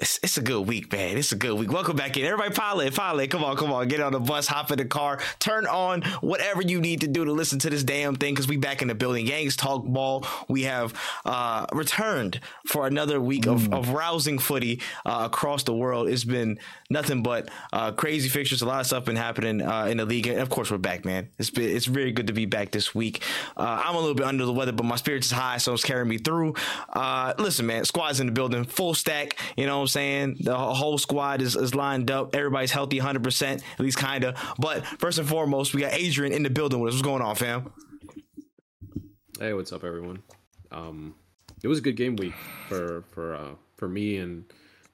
It's, it's a good week, man. It's a good week. Welcome back in. Everybody pile in. Come on, come on. Get on the bus, hop in the car, turn on whatever you need to do to listen to this damn thing because we back in the building. Yanks Talk Ball. We have uh, returned for another week of, Mm. of rousing footy uh, across the world. It's been nothing but uh, crazy fixtures. A lot of stuff been happening uh, in the league. And of course, we're back, man. It's been, it's very good to be back this week. Uh, I'm a little bit under the weather, but my spirits is high, so it's carrying me through. Uh, listen, man, squad's in the building, full stack. You know what I'm saying? The whole squad is, is lined up. Everybody's healthy 100%, at least kind of. But first and foremost, we got Adrian in the building with us. What's going on, fam? Hey, what's up, everyone? Um, it was a good game week for for uh, for me and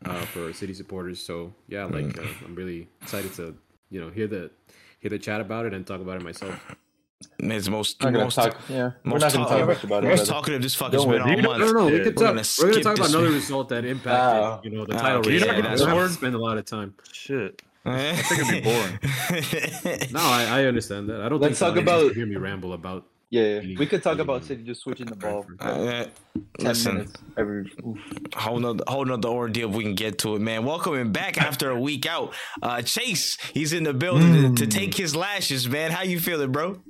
uh, for city supporters. So yeah, like uh, I'm really excited to you know hear the hear the chat about it and talk about it myself. Man, it's the most, Not gonna most, talk. Yeah, we're most not gonna talk- talk about most brother. talkative this fucker's Don't been worry. all month. No, no, no. We Yeah, could we're talk. gonna We're gonna talk about another one. result that impacted Ah. you know the Ah, title okay, race. yeah, I that's don't have to spend a lot of time. Shit. I think it'd be boring. No, I, I understand that. I don't Let's think talk the audience about- can hear me ramble about. Yeah, Any- we could talk about any- City just switching the ball. for Uh, 10 listen, minutes every. oof. whole nother, whole nother ordeal if we can get to it, man. Welcoming back after a week out. Uh, Chase, he's in the building to, to take his lashes, man. How you feeling, bro?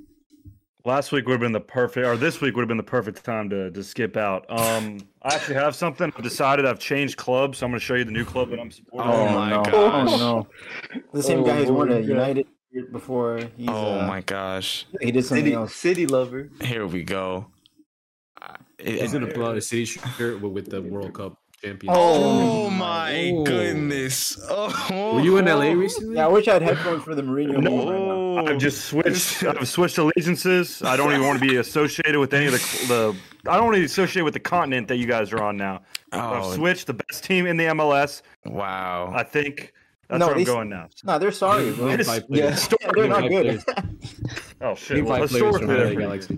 Last week would have been the perfect, or this week would have been the perfect time to, to skip out. Um, I actually have something. I've decided I've changed clubs, so I'm going to show you the new club that I'm supporting. Oh, my no. gosh. Oh no! The same Oh, guy who's won my a God. United before. He's, Oh uh, my gosh. He did something City, else. City lover. Here we go. Uh, it- He's gonna pull out a city shirt with, with the World Cup champion. Oh, oh my Oh. goodness. Oh. Were you in LA recently? Yeah, I wish I had headphones for the Mourinho. No. right. I've just switched. I've switched allegiances. I don't even want to be associated with any of the the. I don't want to be associated with the continent that you guys are on now. I've Oh, switched the best team in the MLS. wow. I think that's No, where I'm going now. No, they're sorry, bro. Name It's- yeah. players. Yeah, they're not good. Oh shit! Name Well, five players from historically, LA they're pretty Galaxy.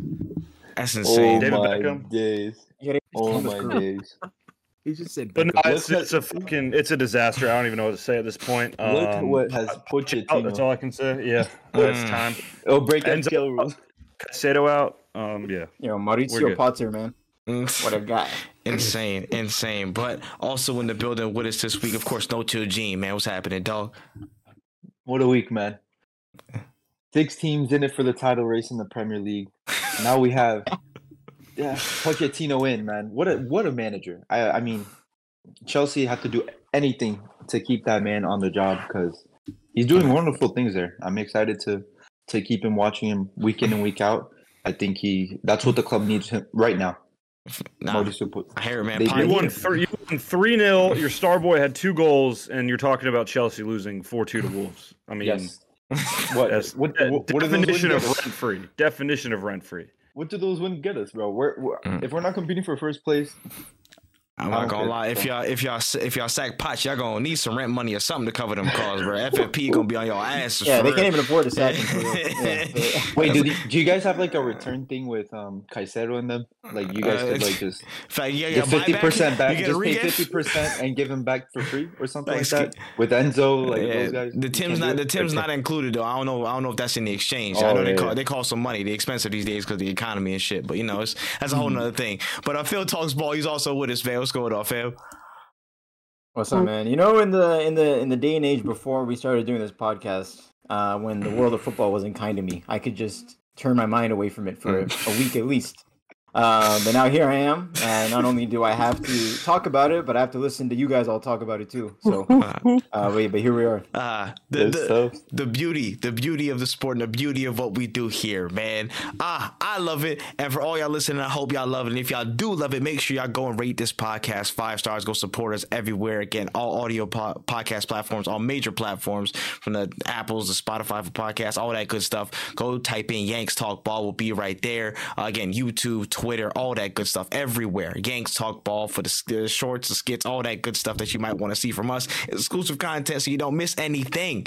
That's Oh insane. David my Beckham. days. Oh my days. He just said. But no, it's, it's a fucking it's a disaster. I don't even know what to say at this point. Look at Um, what has watch it out, that's all I can say. Yeah, it's Mm. time. Oh, break that Enzo- skill rule. Caicedo out. Um, yeah. You know, We're Mauricio good. Potter, man. Mm. What a guy. Insane, insane. But also in the building with us this week, of course, no chill Gene, man. What's happening, dog? What a week, man. Six teams in it for the title race in the Premier League. Now we have yeah, Pochettino in, man. What a what a manager. I I mean, Chelsea have to do anything to keep that man on the job because he's doing wonderful things there. I'm excited to to keep him watching him week in and week out. I think he that's what the club needs him right now. Nah, Mauricio I hear it, man. They- Pine- You won three. You won three 0 Your star boy had two goals, and you're talking about Chelsea losing four two to Wolves. I mean, Yes. What, what, what, what, do those wins definition of rent free. Definition of rent free. What do those wins get us, bro? We're, we're, Mm. If we're not competing for first place, I'm not gonna lie. If y'all, if y'all, if y'all sack pots, y'all gonna need some rent money or something to cover them costs, bro. FFP gonna be on your ass. Yeah, they real. can't even afford to sack real. Yeah, Wait, do, the, do you guys have like a return thing with um Caicedo in them? Like you guys Uh, could like just Fact, yeah, yeah, get fifty percent back, You just pay fifty percent and give him back for free or something Like, like that. With Enzo, like Yeah, those guys. the Tim's can't the? Tim's not included though. I don't know. I don't know if that's in the exchange. I Oh, know they yeah, call yeah. they call some money. They expensive these days because the economy and shit. But you know, it's that's a whole Mhm. nother thing. But uh, Phil talks ball. He's also with us, man. What's going on, Phil? What's up, man? You know, in the in the in the day and age before we started doing this podcast, uh, when the world of football wasn't kind to me, I could just turn my mind away from it for a week at least. Uh, but now here I am, and not only do I have to talk about it, but I have to listen to you guys all talk about it too. So, uh, wait, but here we are. Uh, the, the, the beauty, the beauty of the sport and the beauty of what we do here, man. Ah, I love it. And for all y'all listening, I hope y'all love it. And if y'all do love it, make sure y'all go and rate this podcast five stars. Go support us everywhere. Again, all audio po- podcast platforms, all major platforms, from the Apples, the Spotify for podcasts, all that good stuff. Go type in Yanks Talk Ball. Will be right there. Uh, again, YouTube, Twitter, all that good stuff everywhere. Yanks Talk Ball for the, the shorts, the skits, all that good stuff that you might want to see from us. Exclusive content so you don't miss anything.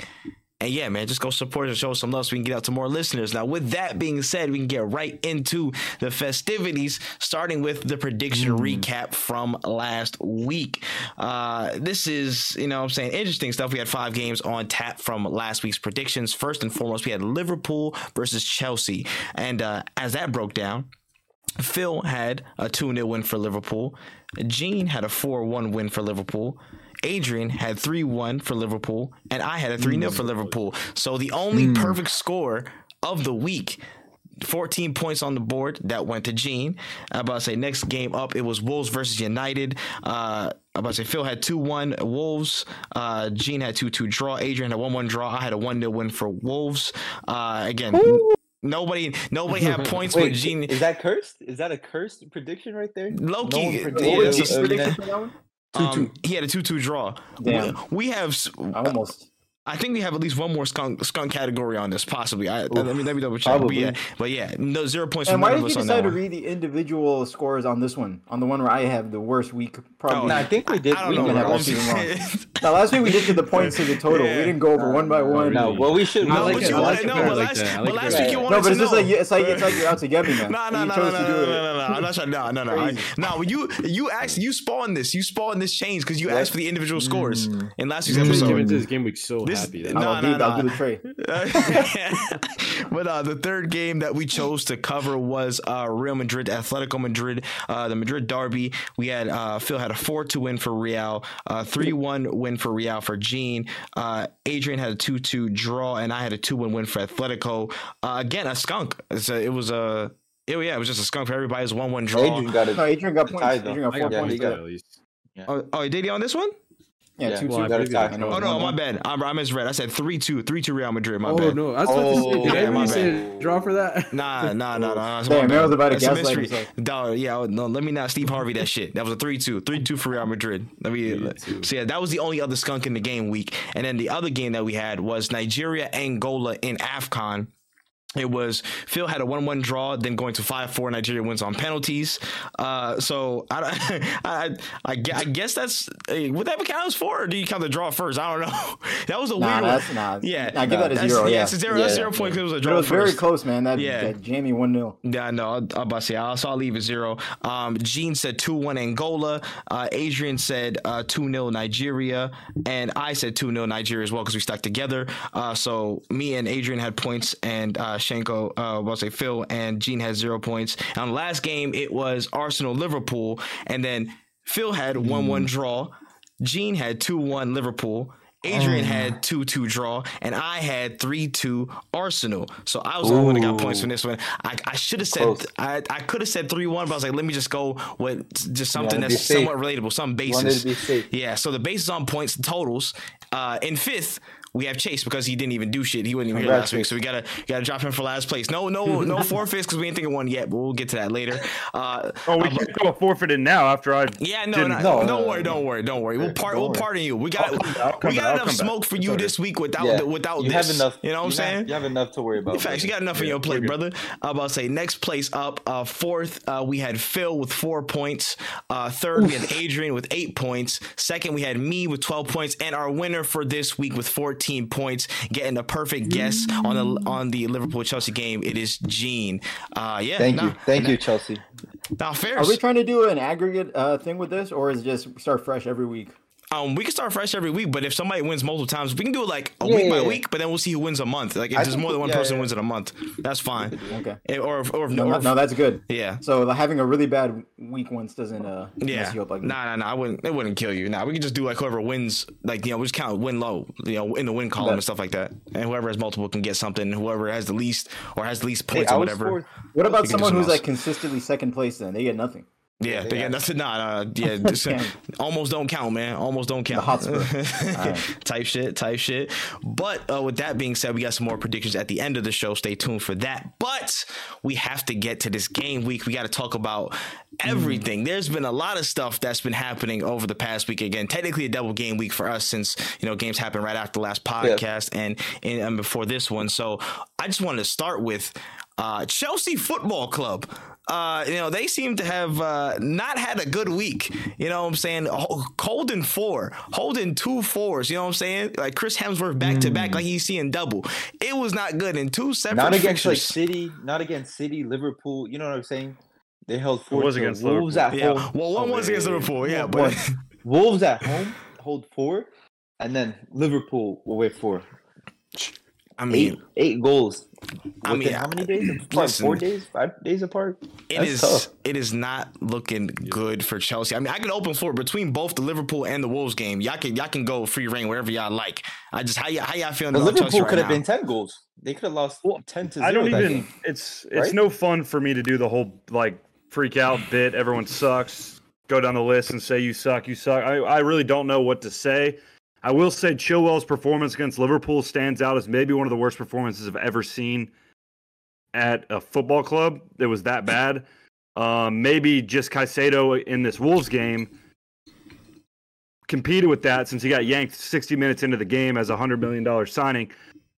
And yeah, man, just go support us and show some love so we can get out to more listeners. Now, with that being said, we can get right into the festivities, starting with the prediction recap from last week. Uh, this is, you know what I'm saying, interesting stuff. We had five games on tap from last week's predictions. First and foremost, we had Liverpool versus Chelsea. And uh, as that broke down, Phil had a 2 0 win for Liverpool. Gene had a 4 1 win for Liverpool. Adrian had 3 1 for Liverpool, and I had a 3 0 for Liverpool. So the only perfect score of the week. 14 points on the board that went to Gene. I'm about to say next game up, it was Wolves versus United. Uh, I'm about to say Phil had 2 1 Wolves. Uh, Gene had 2 2 draw. Adrian had a 1 1 draw. I had a 1 0 win for Wolves. Uh, again, nobody nobody had points, but Wait, Gene. is that cursed? Is that a cursed prediction right there? Low-key, No one yeah, What was a- his prediction for that one? Um, he had a 2 2 draw. Damn. We, we have. s- I almost. I think we have at least one more skunk skunk category on this, possibly. I, let me let me double check. But yeah, but yeah, no zero points And why none did of you us on that decide to one. read the individual scores on this one? On the one where I have the worst week, probably. No, I think we did. I don't we did bro. have all all season season long. long. Now, last week we did to the points to the total. Yeah. We didn't go over one by one. No, well, we should. I No, like but you I wanna like it but last, like but last week you No, wanted No, but it's just like it's like it's like you're out to get me, man. No, And no, you no, no, chose no, to no, no, no, no, I'm not trying. No, no, no. No, you you asked you spawned this. You spawned this change because you asked for the individual scores mm. in last week's I came episode. into this game week so This- happy. That no, I'll, no, do, no. I'll do the trade. but uh, the third game that we chose to cover was uh, Real Madrid, Atletico Madrid, uh, the Madrid derby. We had uh, Phil had a four two win for Real, uh, three one win for Real for Gene. Uh, Adrian had a two two draw, and I had a two one win for Atletico. Uh, again, a skunk. A, it was a. It, yeah, it was just a skunk for everybody. It was one one draw. Adrian got it. No, Adrian got points. Tie, though. Adrian got four Yeah, points. he got- at least. Oh, oh, did he on this one? Yeah, Yeah, two Well, two. I got a believe tie. it. I Oh it's no, my bad. I'm, I misread. I said three two, three two Real Madrid. My Oh bad. no, oh, I was about to say, did Oh, I really say draw for that? Nah, nah, nah, nah. That's Damn, my man, was about to That's a gaslight mystery. himself. Dog, yeah, oh, no, let me not Steve Harvey that shit. That was a 3-2. 3-2 for Real Madrid. Let me Three-two. so yeah, that was the only other skunk in the game week. And then the other game that we had was Nigeria Angola in AFCON. It was Phil had a one-one draw, then going to five-four. Nigeria wins on penalties. Uh, so I, I, I, I guess that's eh, would that count as four, or do you count the draw first? I don't know. That was a Nah, weird that's one. nah. Yeah, Nah, give that a zero. Yeah, Yeah, it's a zero. That's Yeah. zero point because it was a But draw it was very close, man. That, Yeah. that jammy one 0 Yeah, no, I'll, I'm about to say, I'll, so I'll leave it zero. Um, Gene said 2 1 Angola. Uh, Adrian said uh, 2 0 Nigeria. And I said 2 0 Nigeria as well because we stuck together. Uh, so me and Adrian had points, and Shanko, uh, well, say Phil and Gene had zero points. And on the last game, it was Arsenal Liverpool. And then Phil had 1 1 draw. Gene had 2 1 Liverpool. Adrian had 2 2 draw, and I had 3 2 Arsenal. So I was the only one that got points from this one. I, I should have said, Close. I, I could have said 3 1, but I was like, let me just go with just something that's somewhat relatable, some basis. to be safe. Yeah, so the basis on points totals. Uh, in fifth, we have Chase because he didn't even do shit. He wasn't even here last week, so we gotta gotta drop him for last place. No, no, no forfeits because we ain't thinking one yet, but we'll get to that later. Uh, Oh, we uh, can't go forfeit it now after I. yeah, no, didn't- no, No, don't worry, don't worry, don't worry. We'll part, we'll pardon you. We got, I'll come back, I'll come we got enough come back. smoke for you this week without Yeah, the, without you this. have enough. You know what I'm saying? You have enough to worry about. In fact, you got enough on your plate, brother. I'm about to say next place up, uh, fourth, uh, we had Phil with four points. Uh, third, we had Adrian with eight points. Second, we had me with 12 points, and our winner for this week with 14 points, getting a perfect guess on the on the Liverpool Chelsea game. It is Gene. Uh, yeah, Thank nah, you, thank you, Chelsea. Now, fair. Are we trying to do an aggregate uh, thing with this, or is it just start fresh every week? Um, we can start fresh every week, but if somebody wins multiple times, we can do it like a Yeah, week by yeah, yeah. week. But then we'll see who wins a month. Like if I there's more than one yeah, person yeah. wins in a month, that's fine. Okay. Eh, Or if, or if No, if- no, that's good. yeah. So like, having a really bad week once doesn't uh, Yeah, mess you up like that. nah, nah, nah. I wouldn't. It wouldn't kill you. Nah, we can just do like whoever wins. Like you know, we just count win low. You know, in the win column and stuff like that. And whoever has multiple can get something. Whoever has the least or has the least points I or whatever. What about You can do someone who's like consistently second place? Then they get nothing. Yeah, they they got- nothing. Nah, nah, yeah, just, almost don't count, man. Almost don't count. Hotspur. type shit, type shit. But uh, with that being said, we got some more predictions at the end of the show. Stay tuned for that. But we have to get to this game week. We got to talk about everything. There's been a lot of stuff that's been happening over the past week. Again, technically a double game week for us since you know games happened right after the last podcast and, and and before this one. So I just wanted to start with uh, Chelsea Football Club. Uh, you know, they seem to have uh, not had a good week. You know what I'm saying? Ho- Holding four, holding two fours. You know what I'm saying? Like Chris Hemsworth back to back, like he's seeing double. It was not good in two separate Not against like fixtures. City, not against City, Liverpool. You know what I'm saying? They held four. was against Wolves Liverpool. at yeah, home. well, one Oh, was against Liverpool, yeah, One. but Wolves at home hold four, and then Liverpool away four. I mean, eight eight goals. I mean, how many days? Apart? listen. Four days? Five days apart? It That's is. tough. It is not looking good for Chelsea. I mean, I can open for it between both the Liverpool and the Wolves game. Y'all can y'all can go free reign wherever y'all like. I just how y'all how y'all feeling The about Chelsea Liverpool right could have now? been ten goals. They could have lost ten to zero. I don't that even. game. It's it's Right? no fun for me to do the whole like freak out bit. Everyone sucks. Go down the list and say you suck. You suck. I I really don't know what to say. I will say Chilwell's performance against Liverpool stands out as maybe one of the worst performances I've ever seen at a football club. It was that bad. Um, maybe just Caicedo in this Wolves game competed with that since he got yanked 60 minutes into the game as a hundred million dollar signing.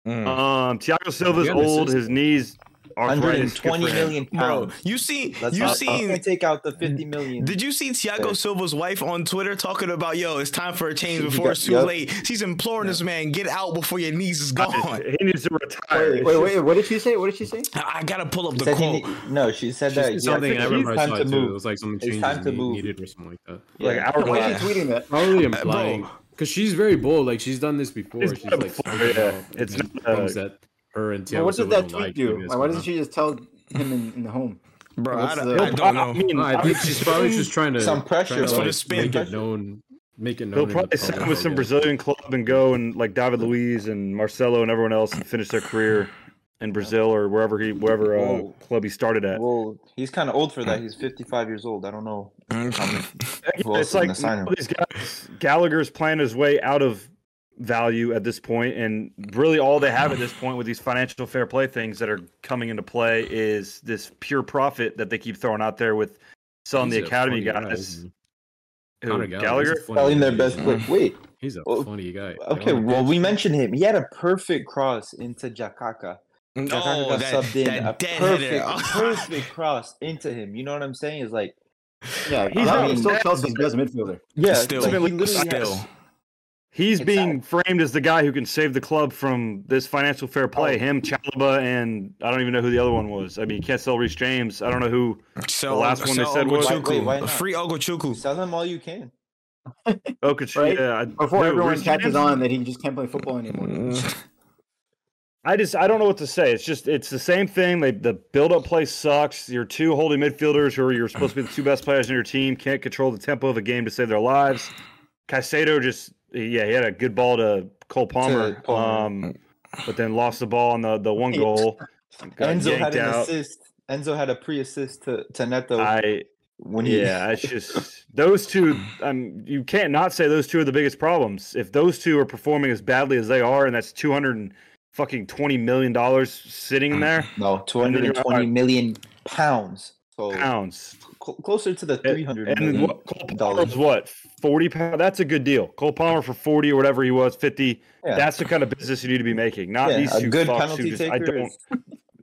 Mm. Um, Thiago Silva's He had an old. His knees 120 for him. million Bro, you see, Let's you see. take out the 50 million. Did you see Thiago Okay. Silva's wife on Twitter talking about, yo, it's time for a change before got- it's too yep. late? She's imploring this man, get out before your knees is gone. He needs to retire. Wait, wait, wait, what did she say? What did she say? I I gotta pull up the Said quote. need- no, she said She that. said yeah, something. I it's remember I time saw to it too. It was like something It's changes time to move. needed or something like that. Like Yeah. hour Why is she tweeting that? Probably implying because she's very bold. Like she's done this before. She's She's, like before, yeah. It's things not, uh, that her and Thiago Well, what does that tweet like, do? Like, why going doesn't she just tell him in, in the home? Bro, I, the- don't- I don't know. I mean, on. I think she's probably just trying to Some pressure, trying to, bro. like, Just make pressure. it known, make it known. He'll in the probably sign public, with I some. Brazilian club and go and like David Luiz and Marcelo and everyone else and finish their career in Brazil or wherever he wherever uh, club he started at. Well, he's kind of old for that. He's 55 years old. I don't know. How many, who else it's like gonna sign him? all these guys, Gallagher's playing his way out of value at this point, and really all they have at this point with these financial fair play things that are coming into play is this pure profit that they keep throwing out there with selling He's the academy funny guy, guys. Mm-hmm. Who, Conor Gallagher? he's a funny Selling their best He's- mm-hmm. player. Wait. He's a Oh, funny guy. Okay, Like, well, we mentioned him. He had a perfect cross into Jakaka. Mm, Jakaka Oh, got that, subbed in. a perfect, perfect cross into him. You know what I'm saying? It's like, Yeah, He's he's not- not, still Chelsea's best midfielder. yeah, Still, like, he literally still. Has- He's It's being framed as the guy who can save the club from this financial fair play. Oh. Him, Chalobah, and I don't even know who the other one was. I mean, you can't sell Reece James. I don't know who. So, The last one they said was- Ogochukwu. Wait, free Ogochukwu. Sell him all you can. Okach, Right? yeah, Before who, everyone Reece catches James? on that he just can't play football anymore. I just I don't know what to say. It's just it's the same thing. They, the build up play sucks. Your two holding midfielders who are you're supposed to be the two best players in your team can't control the tempo of a game to save their lives. Caicedo just yeah he had a good ball to Cole Palmer, Palmer. um, but then lost the ball on the the one goal. Got Enzo had an out. assist. Enzo had a pre-assist to, to Neto I when he. yeah, it's just those two. Um, you can't not say those two are the biggest problems. If those two are performing as badly as they are, and that's two hundred and fucking twenty million dollars sitting in there, No, two And then hundred you're and twenty like- million pounds. So pounds. Cl- closer to the And- three hundred And million what, Cole Palmer dollars. what forty pounds. That's a good deal. Cole Palmer for forty or whatever he was, fifty. Yeah. That's the kind of business you need to be making. Not Yeah, these a two good penalty just I don't. is-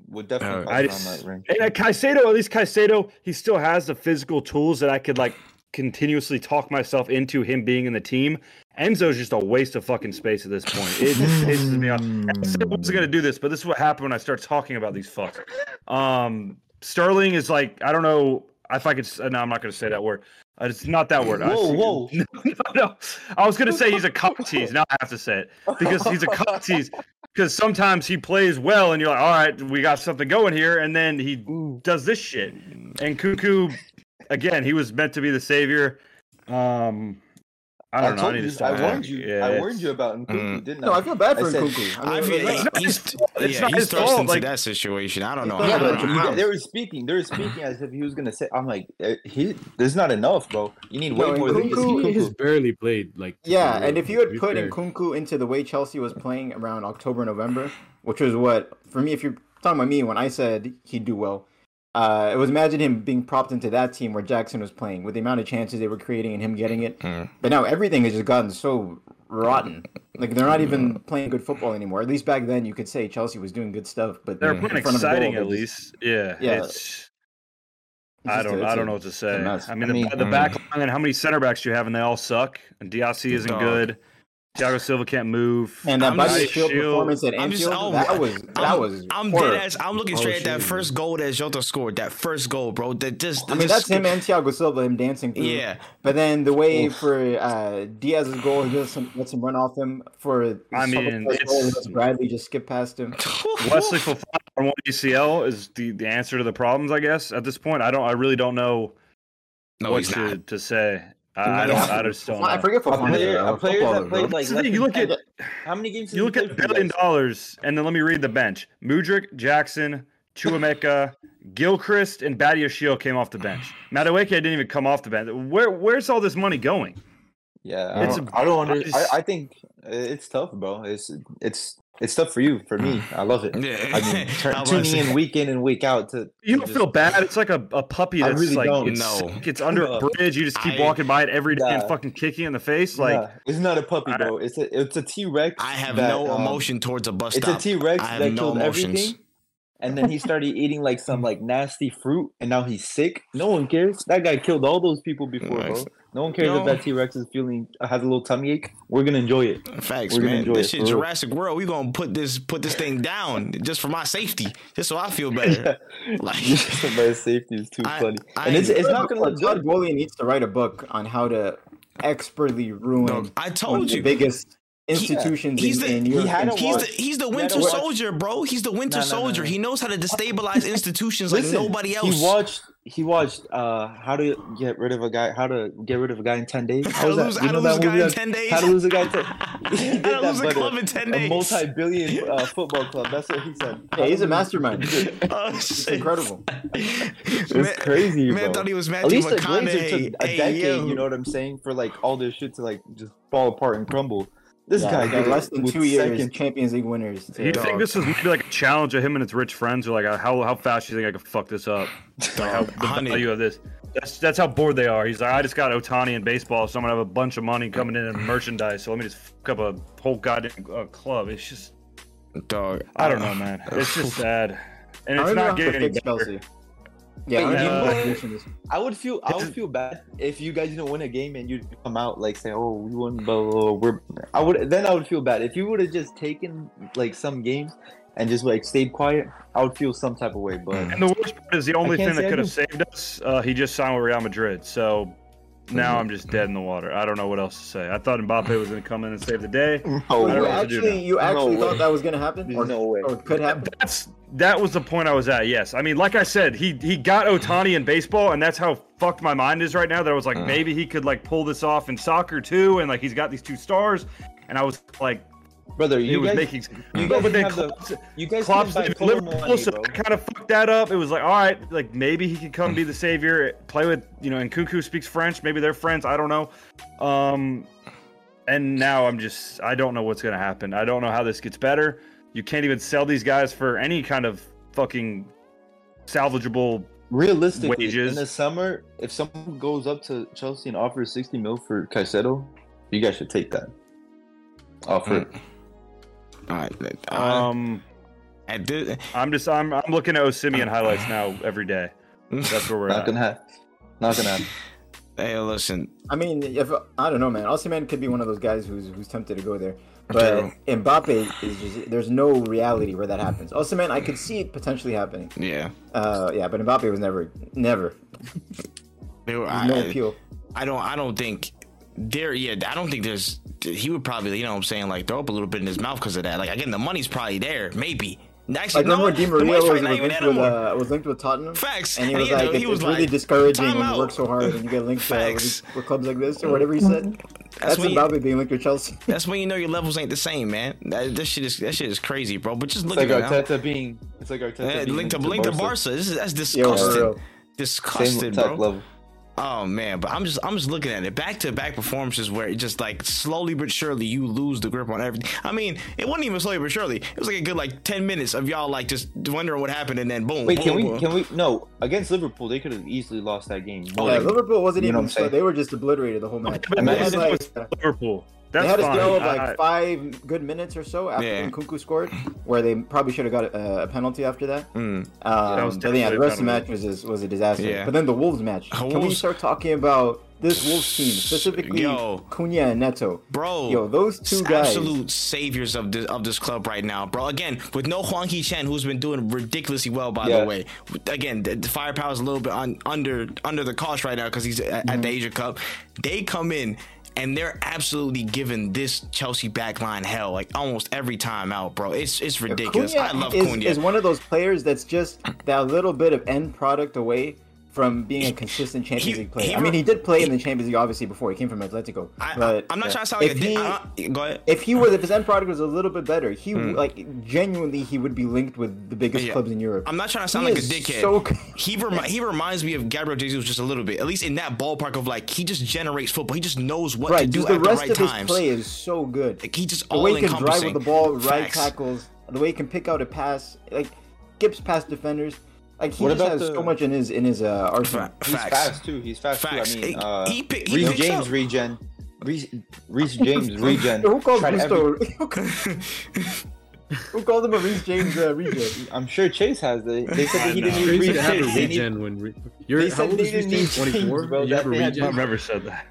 would definitely Uh, pass I around just that range. and at Caicedo, at least Caicedo, he still has the physical tools that I could like continuously talk myself into him being in the team. Enzo's just a waste of fucking space at this point. It just pisses me off. I said I wasn't gonna do this, but this is what happened when I start talking about these fucks. Um, Sterling is like I don't know if I could. No, I'm not gonna say that word. Uh, it's not that word. I- Whoa, whoa. no, no, I was gonna say he's a cock tease. Now I have to say it because he's a cock tease. Because sometimes he plays well, and you're like, all right, we got something going here, and then he does this shit. And Nkunku, again, he was meant to be the savior. Um, I don't know. I told need to you, stop. I warned you. Yeah, I warned you about Nkunku, Mm. didn't No, I I? feel bad I for said- Nkunku. I I feel like, It's not he's, his fault. It's yeah, not he's his thrust fault. into Like, that situation. I don't know. Yeah, how. but You Pounds. they were speaking. They were speaking as if he was gonna say. I'm like, eh, he. There's not enough, bro. You need way No, more than just Nkunku He Nkunku. has barely played like. Yeah, and if you had put fair. Nkunku into the way Chelsea was playing around October, November, which was what for me, if you're talking about me, when I said he'd do well, uh, it was imagine him being propped into that team where Jackson was playing with the amount of chances they were creating and him getting it. Mm. But now everything has just gotten so rotten. Like they're not even playing good football anymore. At least back then, you could say Chelsea was doing good stuff, but they're in playing front of the goal, exciting at least. Yeah, Yeah. It's. it's I don't. a- I don't a- know what to say. I mean, I mean- the, the back line and how many center backs do you have, and they all suck. And Disasi isn't Dog. good. Thiago Silva can't move. And that I'm body shield, Shield- performance at I'm just- Anfield, oh, that was that I'm, was. I'm horrible. dead ass. I'm looking Oh, straight at that shit. first goal that Jota scored. That first goal, bro. That just. I mean, just- that's him and Thiago Silva, him dancing through. Yeah. But then the way for uh, Diaz's goal, he lets him, lets him run off him. For I mean, goal, it's- Bradley just skip past him. Wesley Fofana on one ACL is the, the answer to the problems, I guess. At this point, I don't. I really don't know No, what he's to, not. to say. I, I don't. I just don't. Know. I forget for A player, a player that played like That's the less thing, you look at how many games? you look did he at play for you billion dollars, and then let me read the bench: Mudryk, Jackson, Chukwuemeka, Gilchrist, and Badiashile came off the bench. Madueke didn't even come off the bench. Where where's all this money going? Yeah, I It's don't, a- I don't I under, just- I, I think it's tough, bro. It's it's it's tough for you. For me, I love it. Yeah. I mean, turn, I was tuning in week in and week out to. You don't just- feel bad. It's like a, a puppy I that's really like don't. it's, No. it's under a bridge. You just keep I- walking by it every day and fucking kicking in the face. Like Nah, it's not a puppy, bro. It's a it's a T Rex. I have that, no um, emotion towards a bus It's stop. a T Rex that no killed emotions. everything, and then he started eating like some like nasty fruit, and now he's sick. No one cares. That guy killed all those people before, bro. Nice. No one cares No. if that T Rex is feeling has a little tummy ache. We're gonna enjoy it. Facts, We're gonna man. enjoy This it, shit for real. Jurassic World. We gonna put this put this thing down just for my safety, just so I feel better. Like Somebody's safety is too I- funny, I and it's ain't- it's not gonna look Todd good. Boehly needs to write a book on how to expertly ruin Dog, I one of told the you. biggest institutions he's in, the- in he had and He's the he's the Winter gotta Soldier, bro. He's the Winter No, no, no, Soldier. no. He knows how to destabilize institutions like Listen, nobody else. He watched. He watched. Uh, how to get rid of a guy? How to get rid of a guy in ten days? How to was lose, how to lose a guy movie in ten days. How to lose a guy in ten? He How to lose a but club in ten a multi-billion uh, football club. That's what he said. Yeah, he's a mastermind. Oh, It's shit. incredible. It's crazy, Man bro. thought he was At Matthew least the Glazer took a Hey, decade. yo. You know what I'm saying? For like all this shit to like just fall apart and crumble. This Yeah, guy yeah, did it less than two years, second- Champions League winners. Do you to- think this is maybe like a challenge of him and his rich friends? Or like, how how fast do you think I could fuck this up? Like, how, the Honey. value of this. That's that's how bored they are. He's like, I just got Ohtani in baseball, so I'm gonna have a bunch of money coming in and merchandise. So let me just fuck up a whole goddamn uh, club. It's just, Dog, I don't know, man. It's just sad, and it's don't know not how to getting any fix better. Chelsea. Yeah, Wait, I you know know- how to fix this. I would feel I would feel bad if you guys didn't win a game and you come out like say, "Oh, we won." Blah, blah, blah. We're I would then I would feel bad if you would have just taken like some games and just like stayed quiet. I would feel some type of way, but And the worst part is the only thing that could have saved us. Uh, he just signed with Real Madrid, so now. I'm just dead in the water. I don't know what else to say. I thought Mbappe was going to come in and save the day. no You way. what to do actually, you actually No thought way. that was gonna happen, or, no way. or could happen. That's that was the point I was at. Yes, I mean, like I said, he he got Ohtani in baseball, and that's how fucked my mind is right now. That I was like, Uh. maybe he could like pull this off in soccer too, and like he's got these two stars, and I was like, brother. he You was guys, making. you No, guys but then have the you guys Klopp's can buy leaving Kolo Liverpool, Muani, so bro. kind of fucked that up. It was like, all right, like maybe he could come be the savior, play with you know, and Nkunku speaks French. Maybe they're friends. I don't know. Um, and now I'm just, I don't know what's gonna happen. I don't know how this gets better. You can't even sell these guys for any kind of fucking salvageable. Realistically, wages. in the summer, if someone goes up to Chelsea and offers 60 mil for Caicedo, you guys should take that offer. All right, uh, Um, at this, I'm just, I'm, I'm looking at Osimhen highlights now every day. That's where we're Not at. gonna happen. Not gonna happen. hey, listen, I mean, if I don't know, man, Osimhen could be one of those guys who's who's tempted to go there. But Mbappe is just there's no reality where that happens. Osimhen, I could see it potentially happening. yeah, Uh, yeah, but Mbappe was never, never they were, no I, appeal. I don't, I don't think there. Yeah, I don't think there's. He would probably, you know, what I'm saying, like throw up a little bit in his mouth because of that. Like again, the money's probably there, maybe. Actually, Like remember no, when Di the Maria money's was, was linked with no uh, was linked with Tottenham. Facts. And he And was he- like, he it's, was it's really discouraging "Time when you out." work so hard and you get linked to, uh, with, clubs like this or whatever he said. That's, when you- Mbappe being linked with Chelsea. That's when you know your levels ain't the same, man. That, that shit is that shit is crazy, bro. But just It's look like at it. now. Arteta being. It's like Arteta Yeah, being link to linked link to Barca. Barca. This is that's Yo, disgusting. Same bro. level. Oh man, but I'm just I'm just looking at it. Back to back performances where it just like slowly but surely you lose the grip on everything. I mean, it wasn't even slowly but surely. It was like a good like ten minutes of y'all like just wondering what happened and then boom. Wait, boom, can we? boom. Can we? No, against Liverpool, they could have easily lost that game. Oh, yeah, like- Liverpool wasn't you know even. what I'm saying? they were just obliterated the whole match. But And they imagine had, if it like, Liverpool. That's they had a fine. spell of I- like five good minutes or so after Yeah. Nkunku scored, where they probably should have got a, a penalty after that. Mm. Um, was but yeah, the a rest of the match was just, was a disaster. Yeah. But then the Wolves match. Can we start talking about this Wolves team, specifically Yo. Cunha and Neto. Bro, Yo, those two guys. absolute saviors of this of this club right now, bro. Again, with no Hwang Hee Chan, who's been doing ridiculously well, by Yeah. the way. Again, the, the firepower is a little bit un, under under the cost right now because he's at, Mm-hmm. at the Asia Cup. They come in. And they're absolutely giving this Chelsea backline hell like almost every time out, bro. It's it's ridiculous. Cunha I love is, Cunha. is one of those players that's just that little bit of end product away from being a consistent Champions he- League player. he I mean, he did play in the Champions League obviously before he came from Atletico. but I, am not trying to sound like a he, di- uh, go ahead. if he was if his end product was a little bit better, he like genuinely he would be linked with the biggest. Yeah. clubs in Europe. I'm not trying to sound like a dickhead. so he remi- he reminds me of Gabriel Jesus just a little bit, at least in that ballpark of like he just generates football. He just knows what to do the at the rest right of his times. play is so good. Like, he just the way he can drive with the ball, right tackles, the way he can pick out a pass, like skips past defenders. Like he What just about has the- so much in his in his uh, arsenal. Fa- He's Facts. fast too. He's fast Facts. too. I mean, He- uh, he pick- he Reece James up. regen. Reece, Reece James regen. Who called Tried every- Gusto? Who called him a Reece James uh, regen? I'm sure Chase has it. They said that he didn't know. need Crazy Reece have a James. They need- regen when re- you're they how said old they is Reece didn't need 24. James, bro. You have a That they had regen. I've never said that.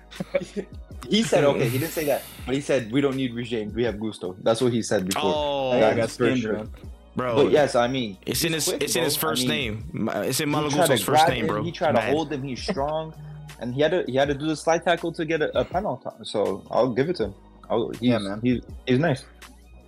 He said okay. He didn't say that, but he said we don't need Reece James. We have Gusto. That's what he said before. Oh, I Yeah, got for skinned, sure. man. Bro. But yes, I mean, it's in his quick, it's in his bro. I first mean, name. It's in he tried to Malo Gusto's first name, him, bro. He tried Mad. to hold him. He's strong, and he had to he had to do the slide tackle to get a, a penalty. So I'll give it to him. I'll, he's, Yeah, man. He's, he's nice.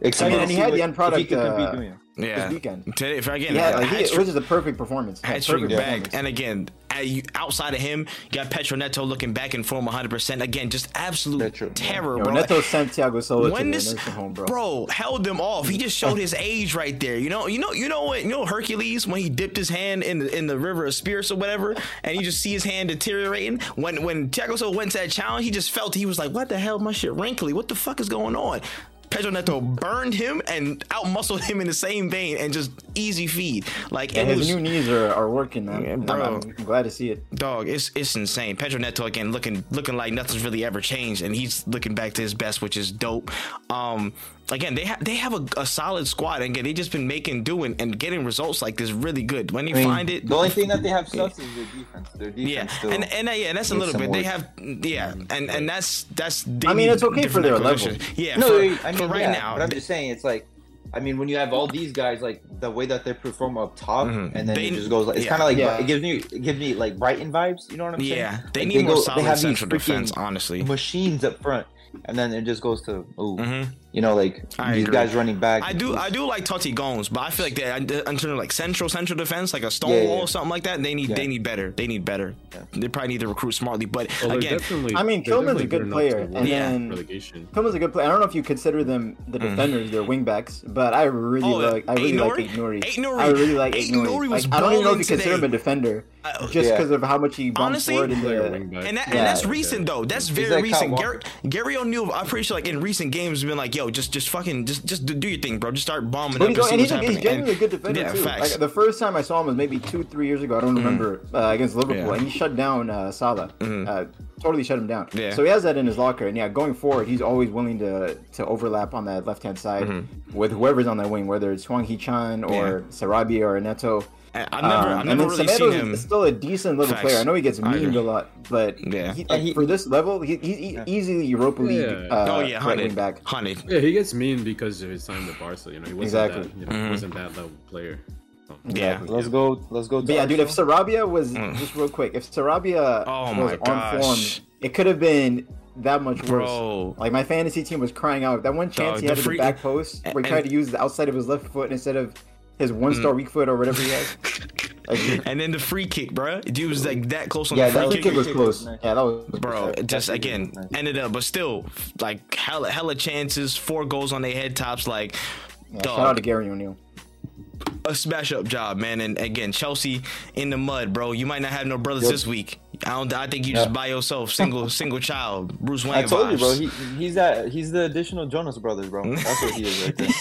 I Excited mean, and he had the end product he can compete uh, doing it. Yeah. this weekend. Today, if again, Yeah, a like he, it was just a perfect performance. Hat Perfect trick back, performance. and again, at you- outside of him, you got Pedro Neto looking back in form 100. percent Again, just absolute Pedro, yeah. terror, Yo, bro. Neto sent Thiago Silva when this nursing home, bro. held them off, he just showed his age right there. You know, you know, you know what? You know Hercules when he dipped his hand in the in the river of spirits or whatever, and you just see his hand deteriorating. When when Thiago Silva went to that challenge, he just felt he was like, "What the hell? My shit wrinkly. What the fuck is going on?" Pedro Neto burned him and outmuscled him in the same vein and just easy feed. Like Yeah, his was new knees are, are working, man. Yeah, bro. I'm, I'm glad to see it. dog. It's it's insane. Pedro Neto again looking looking like nothing's really ever changed, and he's looking back to his best, which is dope. Um, again, they have they have a, a solid squad, and again, they just been making doing and getting results like this really good. When you I mean, find it, The only thing that they have sus is their defense. Their defense yeah, still. and and uh, yeah, that's a little some bit. They have yeah, and and that's that's. they I mean, it's okay for their level. Yeah, no, for, I mean, for right yeah, now, But I'm just saying, it's like, I mean, when you have all these guys, like the way that they perform up top, Mhm. and then They- it just goes like it's yeah. kind of like Yeah. it gives me it gives me like Brighton vibes. You know what I'm saying? yeah, they Like, need more go- solid have central defense. Honestly, Machines up front, and then it just goes to oh, Mhm. You know, like I these agree. guys running back. I do, I do like Toti Gomes, but I feel like they, in terms of like central, central defense, like a stone Yeah, yeah, wall yeah. or something like that, they need, Yeah. they need better. They need better. Yeah. They probably need to recruit smartly. But Well, they're again, I mean, they're Kilman's a good player, and avoid then- relegation. Kilman's a good player. I don't know if you consider them the defenders, their wingbacks, but I really Mm. Oh, like I really like Aït-Nouri? Ignori. Aït-Nouri. I really like Aït-Nouri Ignori. was Like, I don't even know if balling you consider him a defender, Uh, just Yeah. because of how much he bumps honestly, forward in the. and that, Yeah. and that's recent though. That's very like recent. Gary, Gary O'Neill, I'm pretty sure like in recent games, has been like, yo, just, just fucking, just, just do your thing, bro. Just start bombing But up he's, and see and what's he's, a, he's genuinely a good defender yeah, too. Like the first time I saw him was maybe two, three years ago. I don't remember uh, against Liverpool, Yeah. and he shut down uh, Salah. Uh, totally shut him down. Yeah. So he has that in his locker, and yeah, going forward, he's always willing to to overlap on that left hand side with whoever's on that wing, whether it's Hwang Hee Chan or Sarabia or Neto. I- I've never, Um, I've and never really Semedo's seen him. is still a decent little Facts. player. I know he gets I memed a lot, but Yeah. he, And he- for this level, he, he's e- easily Europa League. Yeah. Uh, oh yeah, right hundred, wing back. hundred. Yeah, he gets mean because of his time with Barca. You know, he wasn't Exactly. that. You know, Mhm. he wasn't that level player. So, Yeah. Let's go. Let's go. But yeah, dude, if Arsenal. Sarabia was just real quick, if Sarabia Mm. Oh was on form, it could have been that much worse. Bro. Like my fantasy team was crying out. That one chance Dog, he the had at free- the back post where he and- tried to use the outside of his left foot instead of his one star mm. weak foot or whatever he has. Like, And then the free kick, bro. Dude was like that close on Yeah, the that free was- kick. kick was close. nice. Yeah, that was bro. That- just again nice. ended up, but still, like hella, hella chances, four goals on their head tops, like Yeah, shout out to dog, Gary O'Neill. a smash up job, man. And again, Chelsea in the mud, bro. You might not have no brothers Yep. this week. I don't. I think you just Yeah. by yourself, single, single child, Bruce Wayne I told you, vibes. bro. He, he's that. He's the additional Jonas Brothers, bro. That's what he is right there.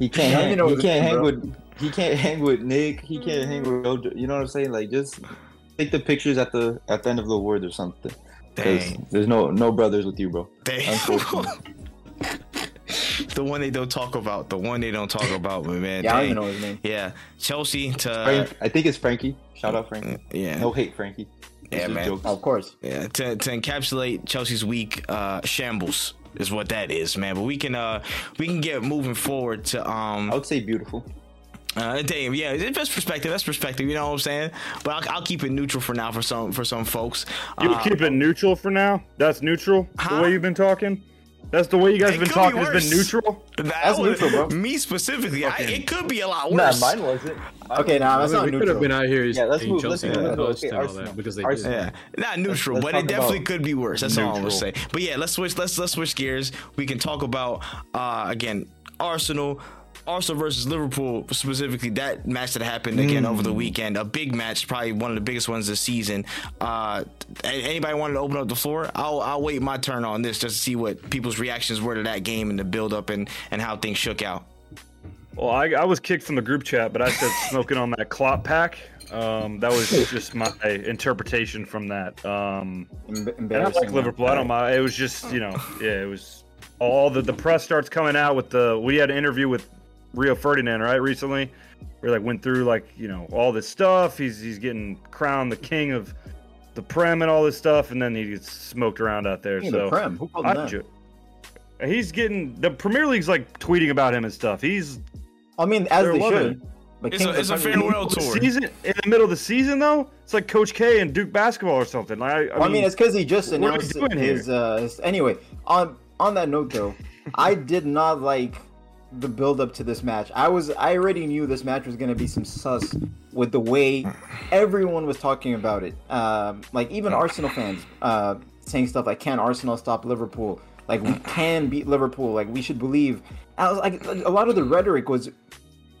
He can't. Hang, even know he can't hang bro. with. He can't hang with Nick. He can't hang with. Ojo- You know what I'm saying? Like, just take the pictures at the at the end of the word or something. Dang. there's no no brothers with you, bro. Damn. Unfortunately. the one they don't talk about. The one they don't talk about, but man. Yeah, I don't even know his name. Yeah, Chelsea to Frank, I think it's Frankie. Shout out Frankie. yeah. No hate, Frankie. Yeah, man. jokes. Of course. Yeah, to, to encapsulate Chelsea's week uh, shambles is what that is, man. But we can uh we can get moving forward to um I would say beautiful. uh damn yeah that's perspective that's perspective you know what I'm saying. But I'll, I'll keep it neutral for now for some for some folks. You Uh, keep it neutral for now. That's neutral. Huh? The way you've been talking. That's the way you guys It have been talking. be Has been neutral. that That's was- neutral, bro. Me specifically, I, it could be a lot worse. Nah, worse. mine wasn't. Mine Okay, now I that's mean, not we could have neutral. been out here Yeah, let's move- let's move on the on. Okay, and all Arsenal. that because they Arsenal. did. Yeah, not neutral, let's but it definitely could be worse. That's all I'm gonna say. But yeah, let's switch. Let's let's switch gears. We can talk about uh again Arsenal. Arsenal versus Liverpool specifically that match that happened again over the weekend a big match probably one of the biggest ones this season uh anybody wanted to open up the floor I'll I'll wait my turn on this just to see what people's reactions were to that game and the build up and and how things shook out Well, I, I was kicked from the group chat, but I said smoking on that clot pack. Um, that was just my interpretation from that. Um, Em- and I like Liverpool. I don't mind. It was just you know, yeah, it was all the the press starts coming out with the. We had an interview with Rio Ferdinand right recently. We like went through like you know all this stuff. He's he's getting crowned the king of the Prem and all this stuff, and then he gets smoked around out there. King so the Prem. Who called him that? ju- He's getting the Premier League's like tweeting about him and stuff. He's I mean, as They're they loving should. But It's a- of the it's a farewell tour. season in the middle of the season though. It's like Coach K and Duke basketball or something. Like I, I, Well, I mean, it's because he just what are we announced his. Uh, his- anyway, on on that note though, I did not like the build up to this match. I was I already knew this match was gonna be some sus with the way everyone was talking about it. Um, like even Arsenal fans uh, saying stuff like, "Can Arsenal stop Liverpool?" Like we can beat Liverpool. Like we should believe. I was like, a lot of the rhetoric was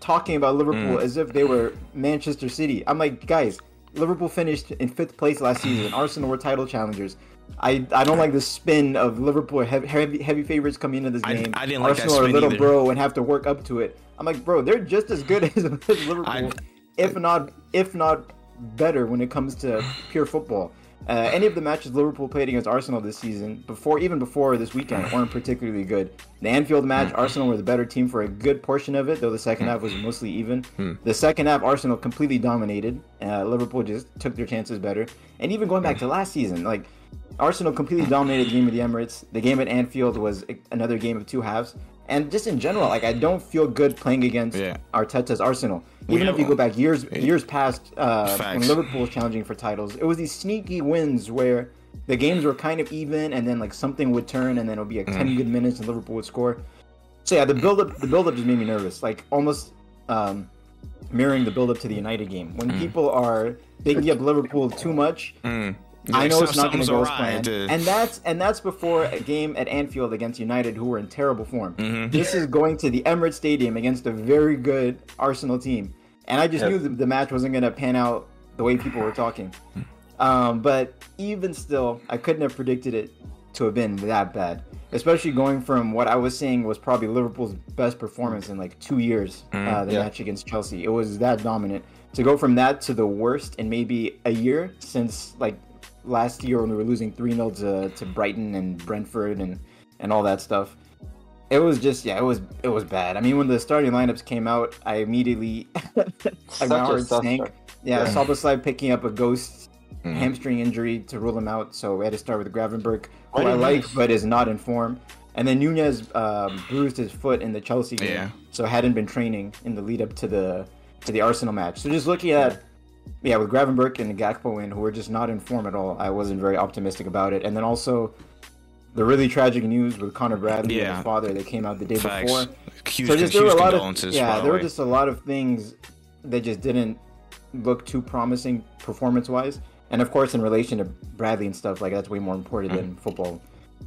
talking about Liverpool as if they were Manchester City. I'm like, guys, Liverpool finished in fifth place last season. Arsenal were title challengers. I, I don't like the spin of Liverpool heavy heavy, heavy favorites coming into this game. I didn't like Arsenal a spin little either. bro and have to work up to it. I'm like, bro, they're just as good as, as Liverpool, I- if not if not better when it comes to pure football. Uh, any of the matches Liverpool played against Arsenal this season, before even before this weekend, weren't particularly good. The Anfield match, Arsenal were the better team for a good portion of it, though the second half was mostly even. The second half, Arsenal completely dominated. Uh, Liverpool just took their chances better. And even going back to last season, like Arsenal completely dominated the game of the Emirates. The game at Anfield was another game of two halves. And just in general, like I don't feel good playing against Yeah. Arteta's Arsenal. Even have if you go back years years past uh, when Liverpool was challenging for titles, it was these sneaky wins where the games were kind of even, and then like something would turn, and then it would be like Mm. ten good minutes, and Liverpool would score. So yeah, the build up the build up just made me nervous, like almost um, mirroring the build up to the United game. When Mm. people are bigging up Liverpool too much, I know it's not going to something's go as planned, dude. and that's and that's before a game at Anfield against United, who were in terrible form. Mm-hmm. This is going to the Emirates Stadium against a very good Arsenal team, and I just Yep. knew the, the match wasn't going to pan out the way people were talking. Um, but even still, I couldn't have predicted it to have been that bad. Especially going from what I was saying was probably Liverpool's best performance in like two years, uh, the Yeah. match against Chelsea. It was that dominant. To go from that to the worst in maybe a year since like last year when we were losing 3 0 to, to Brighton and Brentford and, and all that stuff. It was just yeah, it was it was bad. I mean, when the starting lineups came out, I immediately like my heart sank. Yeah, Yeah. Picking up a ghost Mm-hmm. hamstring injury to rule him out, so we had to start with Gravenberg, who I like but is not in form. And then Nunez um, bruised his foot in the Chelsea game, Yeah. so hadn't been training in the lead up to the to the Arsenal match. So just looking at yeah, with Gravenberg and Gakpo in, who were just not in form at all, I wasn't very optimistic about it. And then also the really tragic news with Conor Bradley and his father that came out the day Facts. before. Huge, So just there were a lot of yeah, the there were just a lot of things that just didn't look too promising performance wise, and of course in relation to Bradley and stuff like that's way more important than football.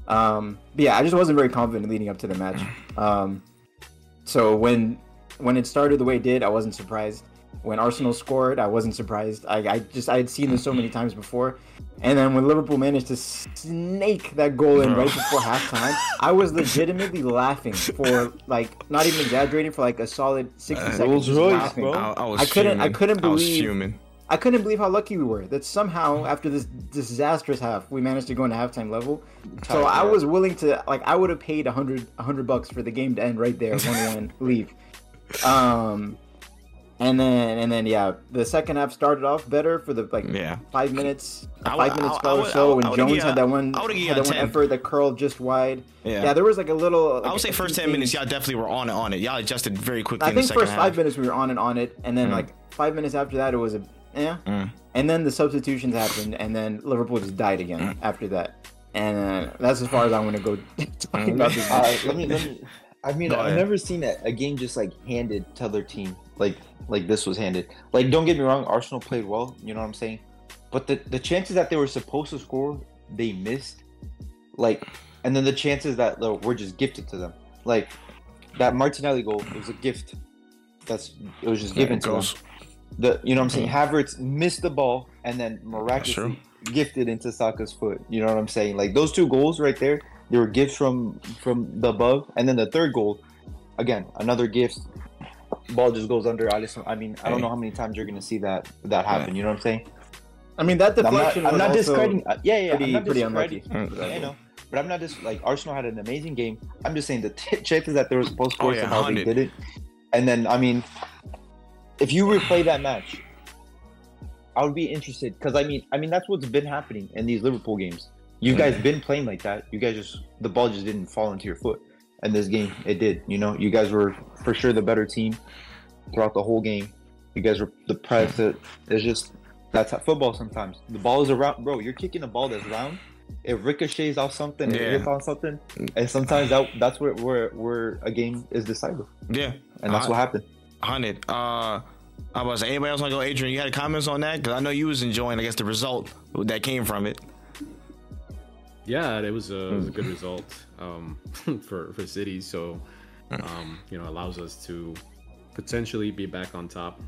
Um, but yeah, I just wasn't very confident leading up to the match. Um, so when when it started the way it did, I wasn't surprised. When Arsenal scored, I wasn't surprised. I, I just I had seen this so many times before, and then when Liverpool managed to snake that goal in right before halftime, I was legitimately laughing for like not even exaggerating for like a solid sixty seconds. Rolls just Royce, laughing. bro. I, I was I couldn't- I couldn't I was believe- fuming. I couldn't believe how lucky we were that somehow after this disastrous half we managed to go into halftime level. So I was willing to like I would have paid a hundred a hundred bucks for the game to end right there, one one leave. Um, And then and then yeah, the second half started off better for the like Yeah. five minutes, I five would- minutes I- I or so would- when Jones had that one, I would give you had a that one effort that curled just wide. Yeah. Yeah, there was like a little. I would say first few ten minutes, things- y'all definitely were on it on it. Y'all adjusted very quickly I in the think second first half. Mm. five minutes we were on and on it, and then like five minutes after that it was a yeah, and then the substitutions happened, and then Liverpool just died again Mm. after that, and uh, that's as far as I'm gonna go talking about this. Uh, let me let me. I mean, Go I've ahead. never seen a, a game just like handed to their team like like this was handed. Like, don't get me wrong, Arsenal played well. You know what I'm saying? But the the chances that they were supposed to score, they missed. Like, and then the chances that uh, were just gifted to them. Like that Martinelli goal, was a gift. That's it was just given to them. The you know what I'm saying? Havertz missed the ball and then miraculously gifted into Saka's foot. You know what I'm saying? Like those two goals right there, they were gifts from from the above. And then the third goal, again, another gift. Ball just goes under Alisson. I mean, I don't know how many times you're gonna see that that happen. You know what I'm saying? I mean that I'm not. I'm not also discrediting. uh, yeah, yeah, pretty, I'm not pretty discrediting. unlucky. Mm. I know, but I'm not just like Arsenal had an amazing game. I'm just saying the t- chances that they were supposed to Oh, score yeah, somehow they 100. didn't. And then I mean, if you replay that match, I would be interested because I mean, I mean that's what's been happening in these Liverpool games. You guys been playing like that. You guys just the ball just didn't fall into your foot. And this game, it did. You know, you guys were for sure the better team throughout the whole game. You guys were the press. It, it's just that's how football sometimes. The ball is around, bro. You're kicking a ball that's round. It ricochets off something. Yeah. It hits on something, and sometimes that that's where where where a game is decided, Yeah, and that's Uh, what happened. hundred. Uh, I was say anybody else want to go, Adrian? You had comments on that because I know you was enjoying, I guess, the result that came from it. Yeah, it was a, it was a good result um, for for City. So, um, you know, allows us to potentially be back on top.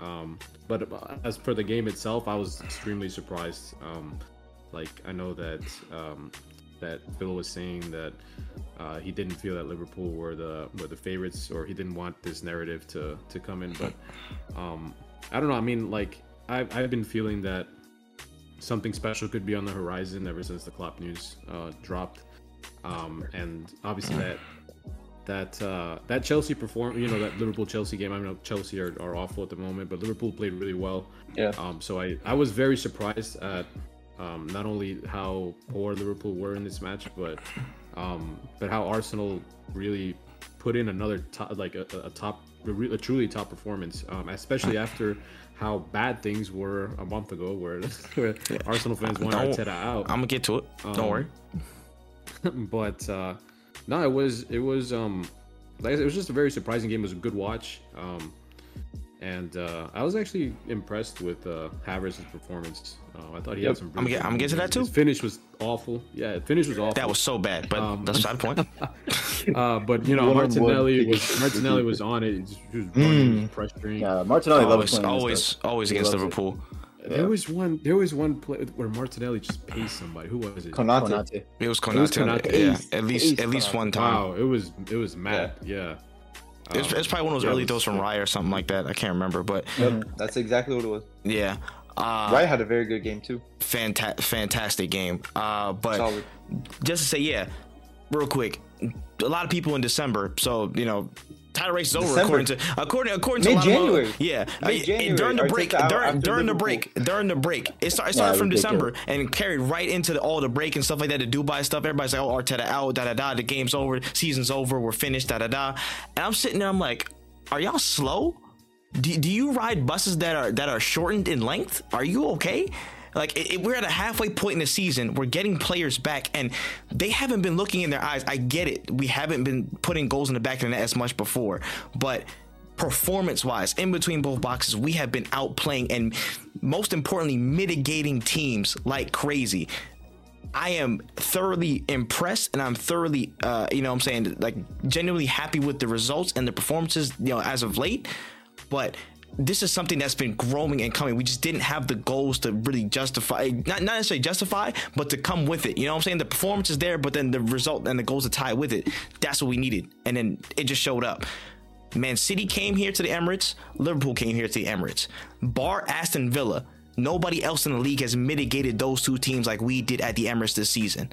Um, but as for the game itself, I was extremely surprised. Um, like I know that um, that Phil was saying that uh, he didn't feel that Liverpool were the were the favorites, or he didn't want this narrative to to come in. But um, I don't know. I mean, like I've I've been feeling that something special could be on the horizon ever since the Klopp news uh, dropped, um, and obviously that that uh, that Chelsea perform, you know, that Liverpool Chelsea game. I know Chelsea are, are awful at the moment, but Liverpool played really well. Yeah. Um, so I I was very surprised at um, not only how poor Liverpool were in this match, but um, but how Arsenal really put in another top, like a, a top, a, truly top performance, um, especially after how bad things were a month ago, where, where Arsenal fans wanted Don't- Arteta out. I'm gonna get to it. Don't Um, worry. but uh, no, it was it was um like I said, it was just a very surprising game. It was a good watch, um, and uh, I was actually impressed with uh, Havertz's performance. Uh, I thought he Yep. had some. I'm really get- I'm getting to that too. His finish was awful. Yeah, finish was awful. That was so bad, but Um, that's not the point. Uh, but you know, One-on-one Martinelli was Martinelli was on it. He was, he was running, he was pressuring. Yeah, Martinelli always, playing always, always against Liverpool. it. Liverpool. There was one. There was one play where Martinelli just paced somebody. Who was it? Konate. Konate. It was was Konate. Konate. Yeah, Ace. at least Ace at least Konate. one time. Wow, it was it was mad. Yeah. It's, Um, it's probably one of those yeah, early throws from Rye or something like that. I can't remember, but Yep, that's exactly what it was. yeah, uh, Wright had a very good game too. fanta- fantastic game. Uh, but Solid. just to say, yeah, real quick, a lot of people in December, so you know. Title race is over December. according to according according to Mid-January. yeah uh, Mid-January. during the break during, during the break during the break it, start, it started Yeah, from. December and carried right into the, all the break and stuff like that the Dubai stuff everybody's like oh Arteta out da da da the game's over season's over we're finished da da da and I'm sitting there I'm like are y'all slow do, do you ride buses that are that are shortened in length? Are you okay? Like it, it- we're at a halfway point in the season. We're getting players back, and they haven't been looking in their eyes. I get it. We haven't been putting goals in the back of the net as much before, but performance-wise, in between both boxes, we have been outplaying and most importantly, mitigating teams like crazy. I am thoroughly impressed and I'm thoroughly, uh, you know I'm saying, like genuinely happy with the results and the performances, you know, as of late. But this is something that's been growing and coming. We just didn't have the goals to really justify, not, not necessarily justify, but to come with it. You know what I'm saying? The performance is there, but then the result and the goals to tie with it. That's what we needed. And then it just showed up. Man City came here to the Emirates. Liverpool came here to the Emirates. Bar Aston Villa. Nobody else in the league has mitigated those two teams like we did at the Emirates this season.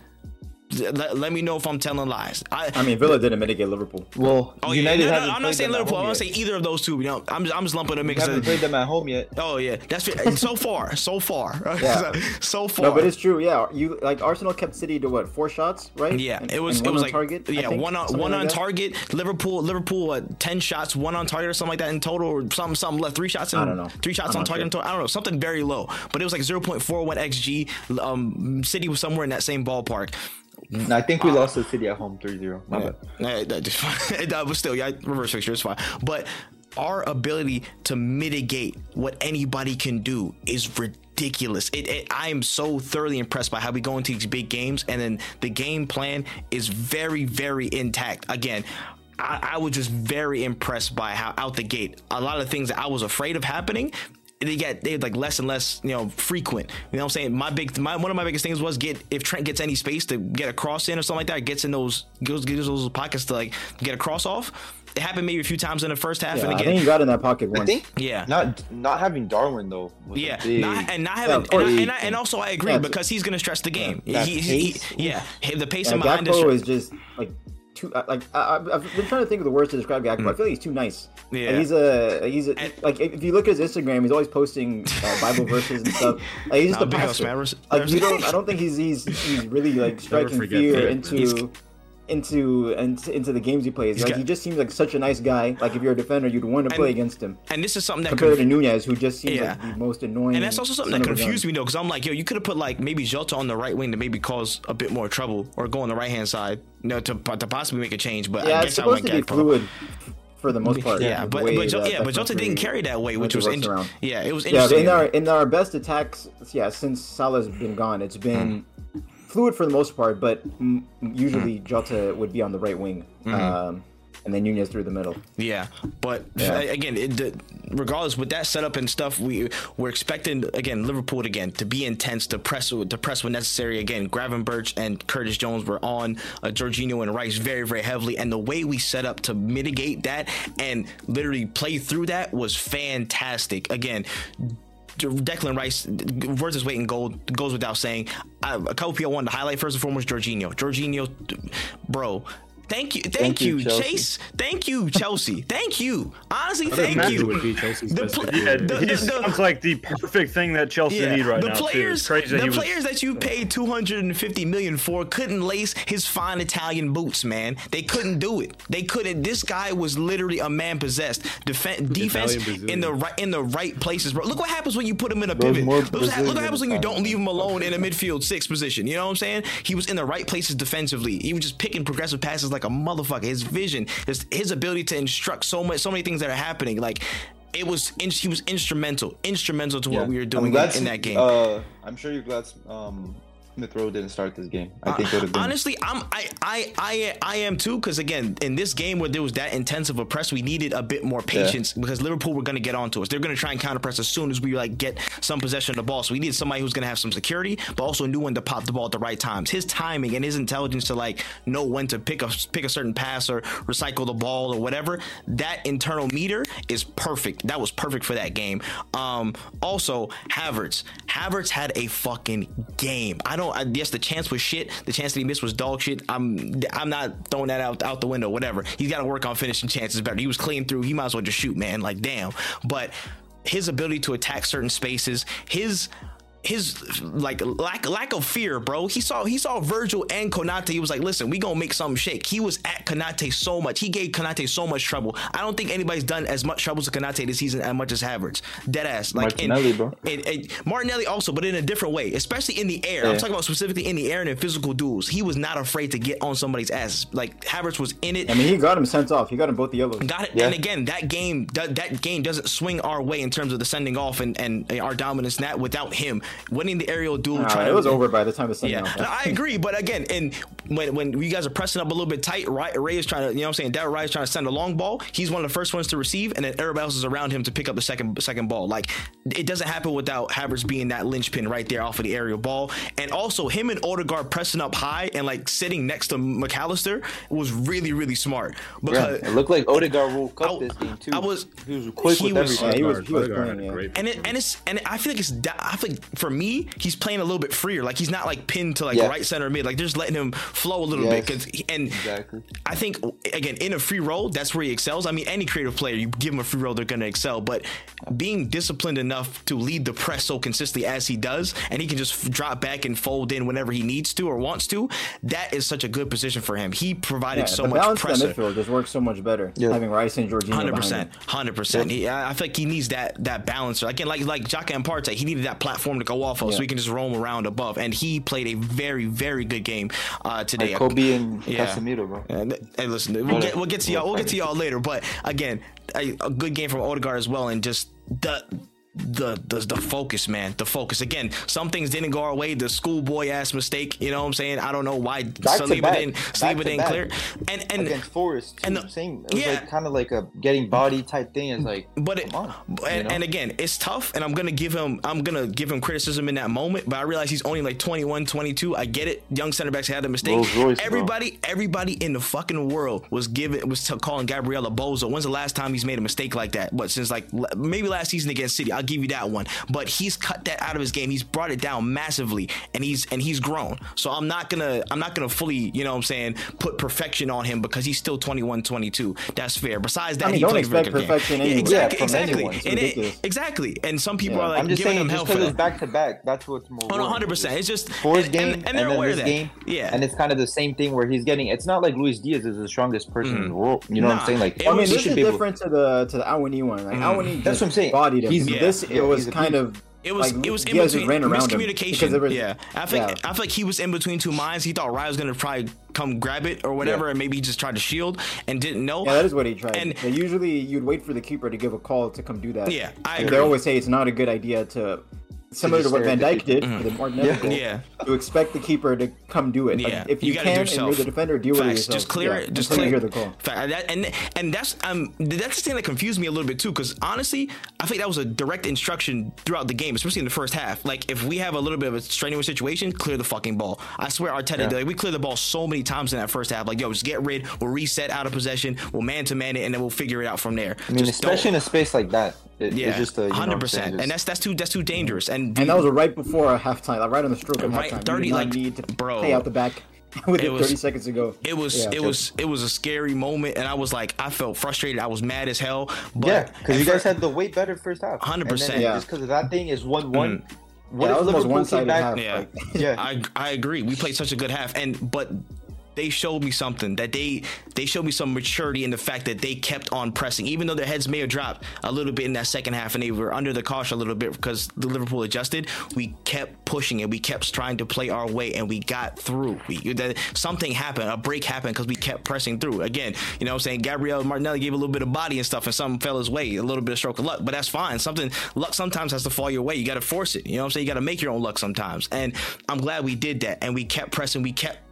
Let, let me know if I'm telling lies. I, I mean, Villa didn't mitigate Liverpool. Well, oh United yeah, no, no, I'm not saying Liverpool. I'm home not yet. saying either of those two. You know, I'm I'm just lumping them We because haven't played them at home yet. oh yeah, that's so far, so far, Yeah. so far. No, but it's true. Yeah, you like Arsenal kept City to what four shots, right? Yeah, And- it was it was on like target. Yeah think, one on one like on that. target. Liverpool Liverpool what, ten shots, one on target or something like that in total, or something something left three shots. In, I don't know. Three shots I'm on not target. in total. I don't know something very low, but it was like zero point four one xg. Um, City was somewhere in that same ballpark. And I think we lost to City at home 3-0. My bad. That just that was still yeah, reverse fixture is fine. But our ability to mitigate what anybody can do is ridiculous. It, it, I am so thoroughly impressed by how we go into these big games, and then the game plan is very, very intact. Again. I, I was just very impressed by how out the gate a lot of things that I was afraid of happening they get they like less and less you know frequent you know what i'm saying my big my one of my biggest things was get if trent gets any space to get a cross in or something like that gets in those gives, gives those pockets to like get a cross off it happened maybe a few times in the first half Yeah, and I again think he got in that pocket I once. think yeah not not having Darwin though. Was a yeah, big, not, and not having, and, I, and, I, and also I agree Yeah, because he's going to stress the game. that He- he- yeah, the pace Yeah, and behind Gakpo is just like too like I, I- I've been trying to think of the words to describe Gakpo. I feel like he's too nice. Like, Mm. Yeah. he's a he's a, And- like if you look at his Instagram, he's always posting uh, Bible verses and stuff. Like, he's just Nah, a big pastor. Osman, Like you don't, I don't think he's he's he's really like striking fear that. into. He's- into into into the games he plays, like got- he just seems like such a nice guy. Like if you're a defender, you'd want to play against him and this is something that compared conf- to Nunez, who just seems Yeah. like the most annoying. and that's also something that confused me though, because I'm like, yo, you could have put like maybe Jota on the right wing to maybe cause a bit more trouble, or go on the right hand side, you know, to, to possibly make a change. But Yeah, I it's guess I supposed went to be fluid for the most part. Yeah, but but yeah, but Jota didn't carry that way, which was in- yeah, it was Yeah, in our in our best attacks, yeah, since Salah's been gone, it's been Hmm. Fluid for the most part. But mm, usually Jota would be on the right wing, Hmm. um, and then Nunez through the middle. Yeah, but Yeah. again, it, regardless with that setup and stuff, we we're expecting again Liverpool again to be intense, to press to press when necessary. Again, Gravenberch and Curtis Jones were on uh, Jorginho and Rice very very heavily, and the way we set up to mitigate that and literally play through that was fantastic. Again. Declan Rice worth his weight in gold goes without saying. I, a couple people wanted to highlight first and foremost Jorginho. Jorginho, bro. Thank you, thank, Thank you, you, Chelsea. Chase. Thank you, Chelsea. thank you. Honestly, thank you. It would be Chelsea's The pl- Yeah, The- he the- sounds like the perfect thing that Chelsea Yeah, need right the now. too. players, It's crazy that the was- players that you paid 250 million for couldn't lace his fine Italian boots, man. They couldn't do it. They couldn't. This guy was literally a man possessed. Defen- defense in the right in the right places, bro. Look what happens when you put him in a Those pivot. Look what, look what happens when you don't leave him alone in a midfield six position. You know what I'm saying? He was in the right places defensively. He was just picking progressive passes like a motherfucker. His vision, his his ability to instruct so much, so many things that are happening. Like it was, in, he was instrumental, instrumental to what we were doing in, in that game. Uh, I'm sure you're glad um, Smith Rowe didn't start this game. I think it would have been. Honestly, I'm I I I I am too because again in this game where there was that intensive a press, we needed a bit more patience because Liverpool were going to get onto us. They're going to try and counter press as soon as we like get some possession of the ball. So we needed somebody who's going to have some security, but also knew when to pop the ball at the right times. His timing and his intelligence to like know when to pick a pick a certain pass or recycle the ball or whatever. That internal meter is perfect. That was perfect for that game. Um, also Havertz. Havertz had a fucking game. I don't. I, yes, the chance was shit. The chance that he missed was dog shit. I'm. I'm not throwing that out out the window. Whatever. He's got to work on finishing chances better. He was clean through. He might as well just shoot, man. Like damn. But his ability to attack certain spaces, his his like lack lack of fear, bro. He saw he saw Virgil and Konate. He was like, listen, we gonna make something shake. He was at Konate so much. He gave Konate so much trouble. I don't think anybody's done as much trouble to Konate this season as much as Havertz. Dead ass. Like in- Martinelli, bro. in- in- Martinelli also, but in a different way, especially in the air. I'm talking about specifically in the air and in physical duels. He was not afraid to get on somebody's ass. Like Havertz was in it. I mean, he got him sent off. He got him both the yellows. Got it. Yeah. And again, that game that, that game doesn't swing our way in terms of the sending off and, and our dominance that without him winning the aerial duel. Nah, trying it to- was over by the time the sun Yeah, down. no, I agree. But again, and when when you guys are pressing up a little bit tight, Ray, Ray is trying to, you know what I'm saying? Darryl Ray is trying to send a long ball. He's one of the first ones to receive, and then everybody else is around him to pick up the second second ball. Like it doesn't happen without Havertz being that linchpin right there off of the aerial ball. And also him and Odegaard pressing up high and like sitting next to McAllister was really, really smart. Yeah, Because it looked like Odegaard woke up I- this game too. I was- he was quick he with was- everything. Yeah, he was- Odegaard- he was Odegaard playing, yeah. great and it and it's and I feel like it's I feel like for me, he's playing a little bit freer. Like he's not like pinned to like Yeah. right center mid. Like they're just letting him flow a little Yes. bit. Cause he- and Exactly. I think again in a free role, that's where he excels. I mean, any creative player, you give him a free role, they're gonna excel. But being disciplined enough to lead the press so consistently as he does, and he can just f- drop back and fold in whenever he needs to or wants to, that is such a good position for him. He provided Yeah, so the much balance pressure. the midfield just works so much better. Yeah. Having Rice and Jorginho Hundred percent, hundred percent. I feel like he needs that that balance. Again, like like Xhaka and Partey, he needed that platform to go waffle, of, so Yeah. he can just roam around above. And he played a very very good game uh, today. Like Kobbie and Yeah. Casemiro, bro. And, hey, listen, we'll get, we'll get to y'all. We'll get to y'all later. But again, a, a good game from Odegaard as well, and just the. The, the the focus, man. The focus. Again, some things didn't go our way. The schoolboy ass mistake. You know what I'm saying? I don't know why to Saliba didn't Back Saliba didn't back. clear. And and Against Forest, and the- same. It was yeah. like kind of like a getting body type thing. It's like, but it, on, and, you know? and again, it's tough, and I'm gonna give him, I'm gonna give him criticism in that moment. But I realize he's only like 21, 22. I get it. Young center backs had a mistake. Royce, bro. everybody, everybody in the fucking world was giving, was calling Gabriella bozo. When's the last time he's made a mistake like that? What since like maybe last season against City? I'll give you that one. But he's cut that out of his game. He's brought it down massively, and he's and he's grown. So I'm not gonna, I'm not gonna fully, you know, what I'm saying, put perfection on him because he's still 21, 22. That's fair. Besides that, I mean, he don't plays expect good game. perfection Yeah, anyway. exactly, Yeah, from exactly. anyone. It's And it- exactly. And some people Yeah. are like I'm just giving saying, him just hell because for it's back to back, that's what's more. No, worrying. 100. percent It's just For his game, and, and, and they're then aware this that. game, Yeah, and it's kind of the same thing where he's getting. It's not like Luis Diaz is the strongest person in mm-hmm. the world. You know what I'm saying? Like, I mean, was- this is different to the to the Awoniyi one. Like mm-hmm. Awoniyi, That's what I'm saying. Bodied him. He's- Yeah. This Yeah, it was he's a kind of. It was like, it was in Diaz just between ran around him miscommunication. because was- yeah, I think yeah. I feel like he was in between two minds. He thought Ryan was gonna probably come grab it or whatever, Yeah. and maybe he just tried to shield and didn't know. Yeah, that is what he tried. And- And usually you'd wait for the keeper to give a call to come do that. Yeah, I agree. They always say it's not a good idea to, similar to what Van at the Dijk did for the Martinelli goal, Yeah. to expect the keeper to come do it. Like, Yeah, if you you, gotta do can and you're the defender, deal with it yourself. Just clear Yeah, it. Just until clear. you hear the call. Fact. That, and and that's um that's the thing that confused me a little bit too. Because honestly, I think that was a direct instruction throughout the game, especially in the first half. Like if we have a little bit of a strenuous situation, clear the fucking ball. I swear, Arteta, Yeah. like, we cleared the ball so many times in that first half. Like yo, just get rid. We'll reset out of possession. We'll man to man it, and then we'll figure it out from there. I mean, Just don't- especially in a space like that, it, yeah, it's just a you know what I'm hundred saying, percent. And that's that's too that's too dangerous. And And that was right before halftime, like right on the stroke of Right, halftime. 30, you did not like, need to bro. play out the back with It it was- 30 seconds ago. It was Yeah. it was it was a scary moment, and I was like, I felt frustrated. I was mad as hell. But yeah, because you guys had the way better first half. 100%. Yeah. Just because of that thing is one mm. one. What Yeah, if that was Liverpool came one-sided back? half. Yeah. Like, Yeah, I I agree. We played such a good half, and but they showed me something that they they showed me some maturity in the fact that they kept on pressing, even though their heads may have dropped a little bit in that second half, and they were under the caution a little bit because the Liverpool adjusted. We kept pushing and We kept trying to play our way, and we got through. We that, something happened, a break happened because we kept pressing through. Again, you know, what I'm saying Gabriel Martinelli gave a little bit of body and stuff, and something fell his way, a little bit of stroke of luck, but that's fine. Something luck sometimes has to fall your way. You got to force it. You know what I'm saying? You got to make your own luck sometimes, and I'm glad we did that, and we kept pressing. We kept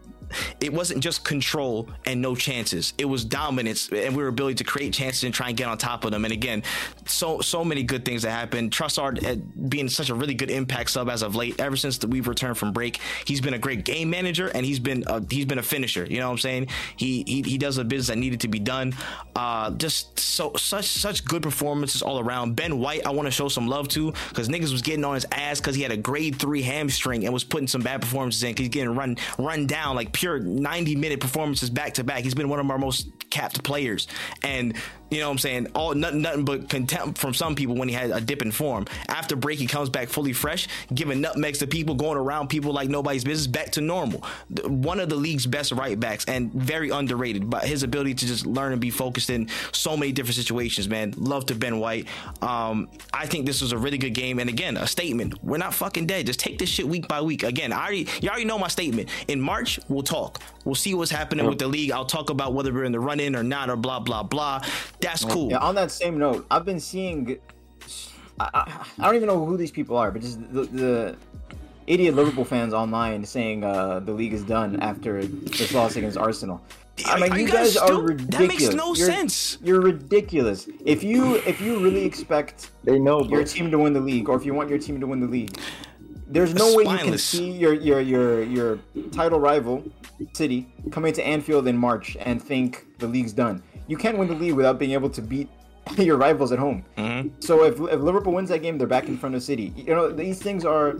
it wasn't just control and no chances. It was dominance and we were ability to create chances and try and get on top of them. And again, so so many good things that happened. Trossard being such a really good impact sub as of late. Ever since the, we've returned from break, he's been a great game manager and he's been a, he's been a finisher. You know what I'm saying? He he, he does the business that needed to be done. Uh, just so such such good performances all around. Ben White, I want to show some love to because niggas was getting on his ass because he had a grade three hamstring and was putting some bad performances in. He's getting run run down like pure 90 minute performances back to back. He's been one of our most capped players, and you know what I'm saying all nothing, nothing but contempt from some people when he had a dip in form. After break, he comes back fully fresh, giving nutmegs to people, going around people like nobody's business, back to normal. One of the league's best right backs and very underrated, but his ability to just learn and be focused in so many different situations, man. Love to Ben White. Um, I think this was a really good game, and again, a statement. We're not fucking dead. Just take this shit week by week. Again, I already you already know my statement. In March, we'll talk. We'll see what's happening with the league. I'll talk about whether we're in the run in or not, or blah blah blah. That's cool. Yeah, on that same note, I've been seeing. I, I, I don't even know who these people are, but just the, the idiot Liverpool fans online saying uh, the league is done after this loss against Arsenal. I mean, Are you, you guys, guys are ridiculous. that makes no You're- sense. You're ridiculous. If you if you really expect they know, bro. your team to win the league, or if you want your team to win the league, there's no way you can see your your your your title rival, City, coming to Anfield in March and think the league's done. You can't win the league without being able to beat your rivals at home. Mhm. So if, if Liverpool wins that game, they're back in front of City. You know these things are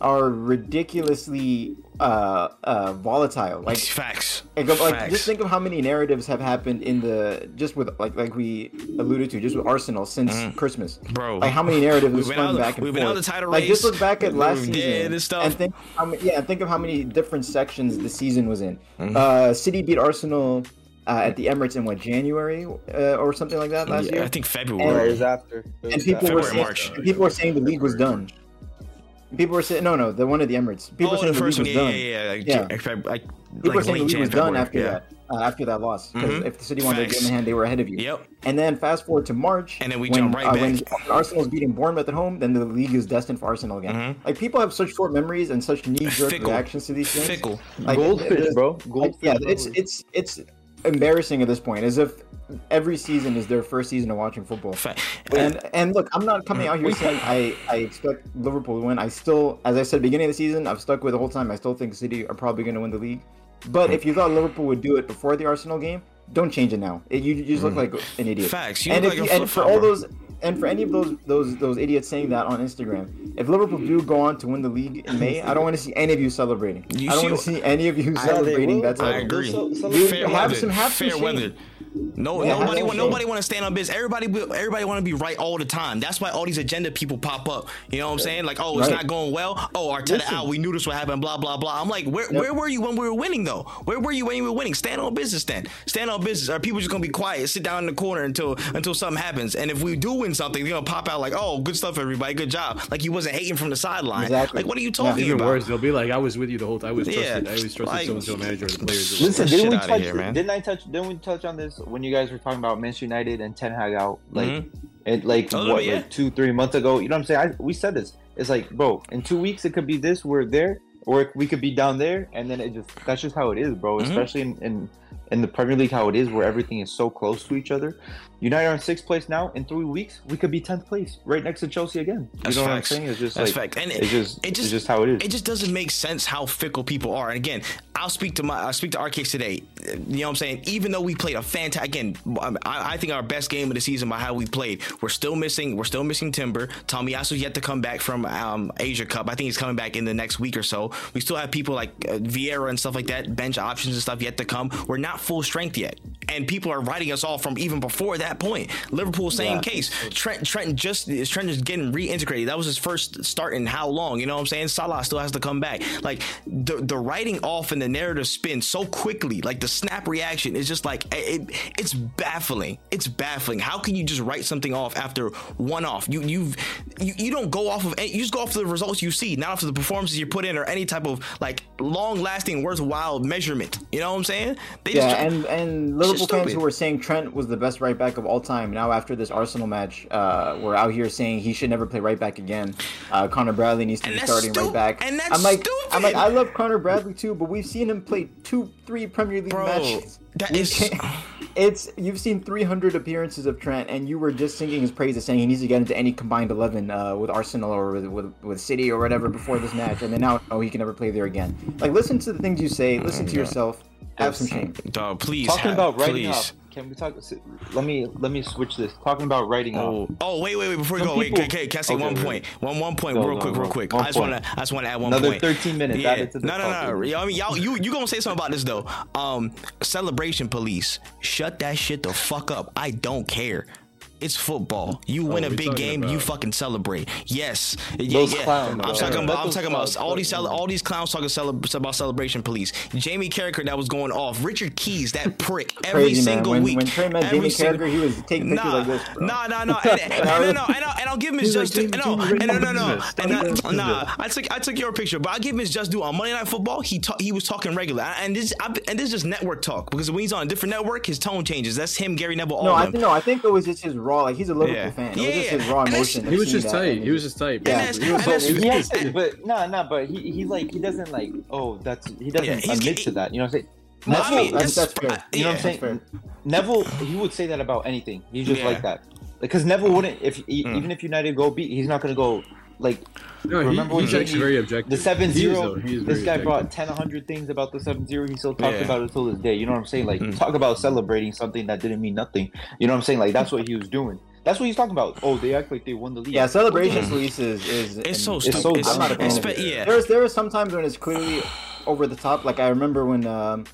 are ridiculously uh, uh, volatile. Like facts. like, like, Facts. just think of how many narratives have happened in the just with like like we alluded to just with Arsenal since Christmas. Mm-hmm. Bro. like how many narratives We've been out back and we've forth. been out the title like just race. look back at We last were season and stuff. and think how many, yeah, think of how many different sections the season was in. Mm-hmm. Uh, City beat Arsenal uh, at the Emirates in what January uh, or something like that last Yeah, year. I think Yeah, February. it was after. It and people after. were saying, March. and people were saying the league was done. People were saying no, no, the one at the Emirates. People were oh, saying the the, first league one. was Yeah, done. yeah, yeah. Like, Yeah. Jan- Feb- like, People were saying the league was done after yeah. that. Uh, after that loss, because Mhm. if the City wanted the Facts. game in hand, they were ahead of you. Yep. And then fast forward to March, And then we when, jump right uh, when back. Arsenal's beating Bournemouth at home, then the league is destined for Arsenal again. Mhm. Like people have such short memories and such knee jerk Fickle. reactions to these things. Fickle. Like, Goldfish, there's- bro. like, Goldfish. yeah, bro. it's it's it's embarrassing at this point, as if every season is their first season of watching football. And and look, I'm not coming out here saying I, I expect Liverpool to win. I still, as I said, beginning of the season, I've stuck with the whole time. I still think City are probably going to win the league. But if you thought Liverpool would do it before the Arsenal game, don't change it now. It, you, you just look like an idiot. Facts. You and like you, and for all those and for any of those those those idiots saying that on Instagram, if Liverpool do go on to win the league in May, I don't want to see any of you celebrating. You I don't want to see any of you celebrating will. that I agree. So- so- Dude, fair have weather. some- have some fair shame. Weather. No, Yeah, nobody, want, nobody want to stand on business. Everybody, everybody want to be right all the time. That's why all these agenda people pop up. You know what I'm saying? Like, oh, it's Right. not going well. Oh, Arteta Listen. out. We knew this would happen. Blah blah blah. I'm like, where, where were you when we were winning though? Where were you when you were winning? Stand on business then. Stand on business. Are people just gonna be quiet, sit down in the corner until until something happens? And if we do win something, they're gonna pop out like, oh, good stuff, everybody, good job. Like you wasn't hating from the sideline. Exactly. Like, what are you Yeah. talking Even about? worse, they'll be like, "I was with you the whole time. I was trusted. Yeah, I always trusted like- so and so manager of the players." Listen, didn't we touch? here, man. Didn't I touch? Didn't we touch on this when you guys were talking about Manchester United and Ten Hag out? Like, Mhm. it like little what, yeah. like two, three months ago. You know what I'm saying? I, we said this. It's like, bro, in two weeks it could be this, we're there, or we could be down there, and then it just that's just how it is, bro. Mhm. Especially in, in in the Premier League, how it is, where everything is so close to each other. United are in sixth place now. In three weeks, we could be tenth place, right next to Chelsea again. You That's know facts. what I'm saying? It's just That's like fact. And it's just it just it's just how it is. It just doesn't make sense how fickle people are. And again, I'll speak to my I'll speak to our case today. You know what I'm saying? Even though we played a fantastic again, I, I think our best game of the season by how we played. We're still missing. We're still missing Timber. Tomiyasu's yet to come back from um, Asia Cup. I think he's coming back in the next week or so. We still have people like uh, Vieira and stuff like that, bench options and stuff yet to come. We're not full strength yet, and people are writing us off from even before that point. Liverpool, same Yeah. case. Trent, Trent just Trent is getting reintegrated. That was his first start in how long? You know what I'm saying? Salah still has to come back. Like the the writing off and the narrative spin so quickly. Like the snap reaction is just like it, it's baffling. It's baffling. How can you just write something off after one off? You you've you, you don't go off of you just go off the results you see, not off the performances you put in or any type of like long lasting worthwhile measurement. You know what I'm saying? They Yeah, just and and Liverpool fans stupid. who were saying Trent was the best right back of all time now after this Arsenal match, uh, were out here saying he should never play right back again. Uh, Conor Bradley needs to And be starting stu- right back. and that's I'm like, I'm like. I love Conor Bradley too, but we've seen him play two, three Premier League Bro, matches. That We is- can't- It's you've seen 300 appearances of Trent, and you were just singing his praises, saying he needs to get into any combined 11 uh, with Arsenal or with, with with City or whatever before this match, and then now oh he can never play there again. Like listen to the things you say, listen to yourself, have some shame. dog, please talking have- about writing please. off. Can we talk? Let me let me switch this. Talking about writing off. Oh, oh, wait, wait, wait! Before we Some go, wait, people- can, can, can I say Okay, one wait. point? One, one point, Go, real go, quick, go. real quick. I just want to, I just want to add one Another point. 13 minutes Yeah. added to the no, no, no. topic. Yo, I mean, y'all, you, you gonna say something about this though? Um, celebration police, shut that shit the fuck up. I don't care. It's football. You win a big talking game, you fucking celebrate. Yes, yeah, Those yeah. clowns, I'm talking Let about. I'm talking about all these cele- all these clowns talking celeb- about celebration police. Jamie Carragher that was going off. Richard Keys, that prick, every Crazy man. single When, week. when Trey met every Jamie single- Carragher, he was taking pictures Nah, like this. Bro. nah, nah, nah, and, and, and, no, no, and, I'll, and I'll give him his He's like, just due. Jamie, No, and no, no, no, and Stop nah. I took I took your picture, but I give him his just due on Monday Night Football. He ta- he was talking regular, and this I, and this is just network talk because when he's on a different network, his tone changes. That's him, Gary Neville. All No, I no, I think it was just his raw. Like he's a Liverpool Yeah. fan. It Yeah, was just yeah. his raw And emotion. He was just tight. He was just tight. Yeah, he was and He has to, but no, no, but he, he like he doesn't like oh that's he doesn't Yeah, admit he- to that. You know what I'm saying? Well, I Neville, mean, that's, that's- that's fair. you know what I'm saying? Neville, he would say that about anything. He's just Yeah. like that. Because Neville wouldn't if Mm. even if United go beat, he's not gonna go. Like No, he, Remember when he's actually Jamie- very objective. the 7 He is, 0 though. He is this guy objective. brought 10 100 things about the 7 0 he still talks Yeah. about it till this day you know what i'm saying like Mm. talk about celebrating something that didn't mean nothing you know what i'm saying like that's what he was doing that's what he's talking about oh they act like they won the league Yeah, celebrations, Luis, is is It's so and- stupid. so It's- I'm not a fan of it. yeah. There's there are some times when it's clearly over the top. Like I remember when um,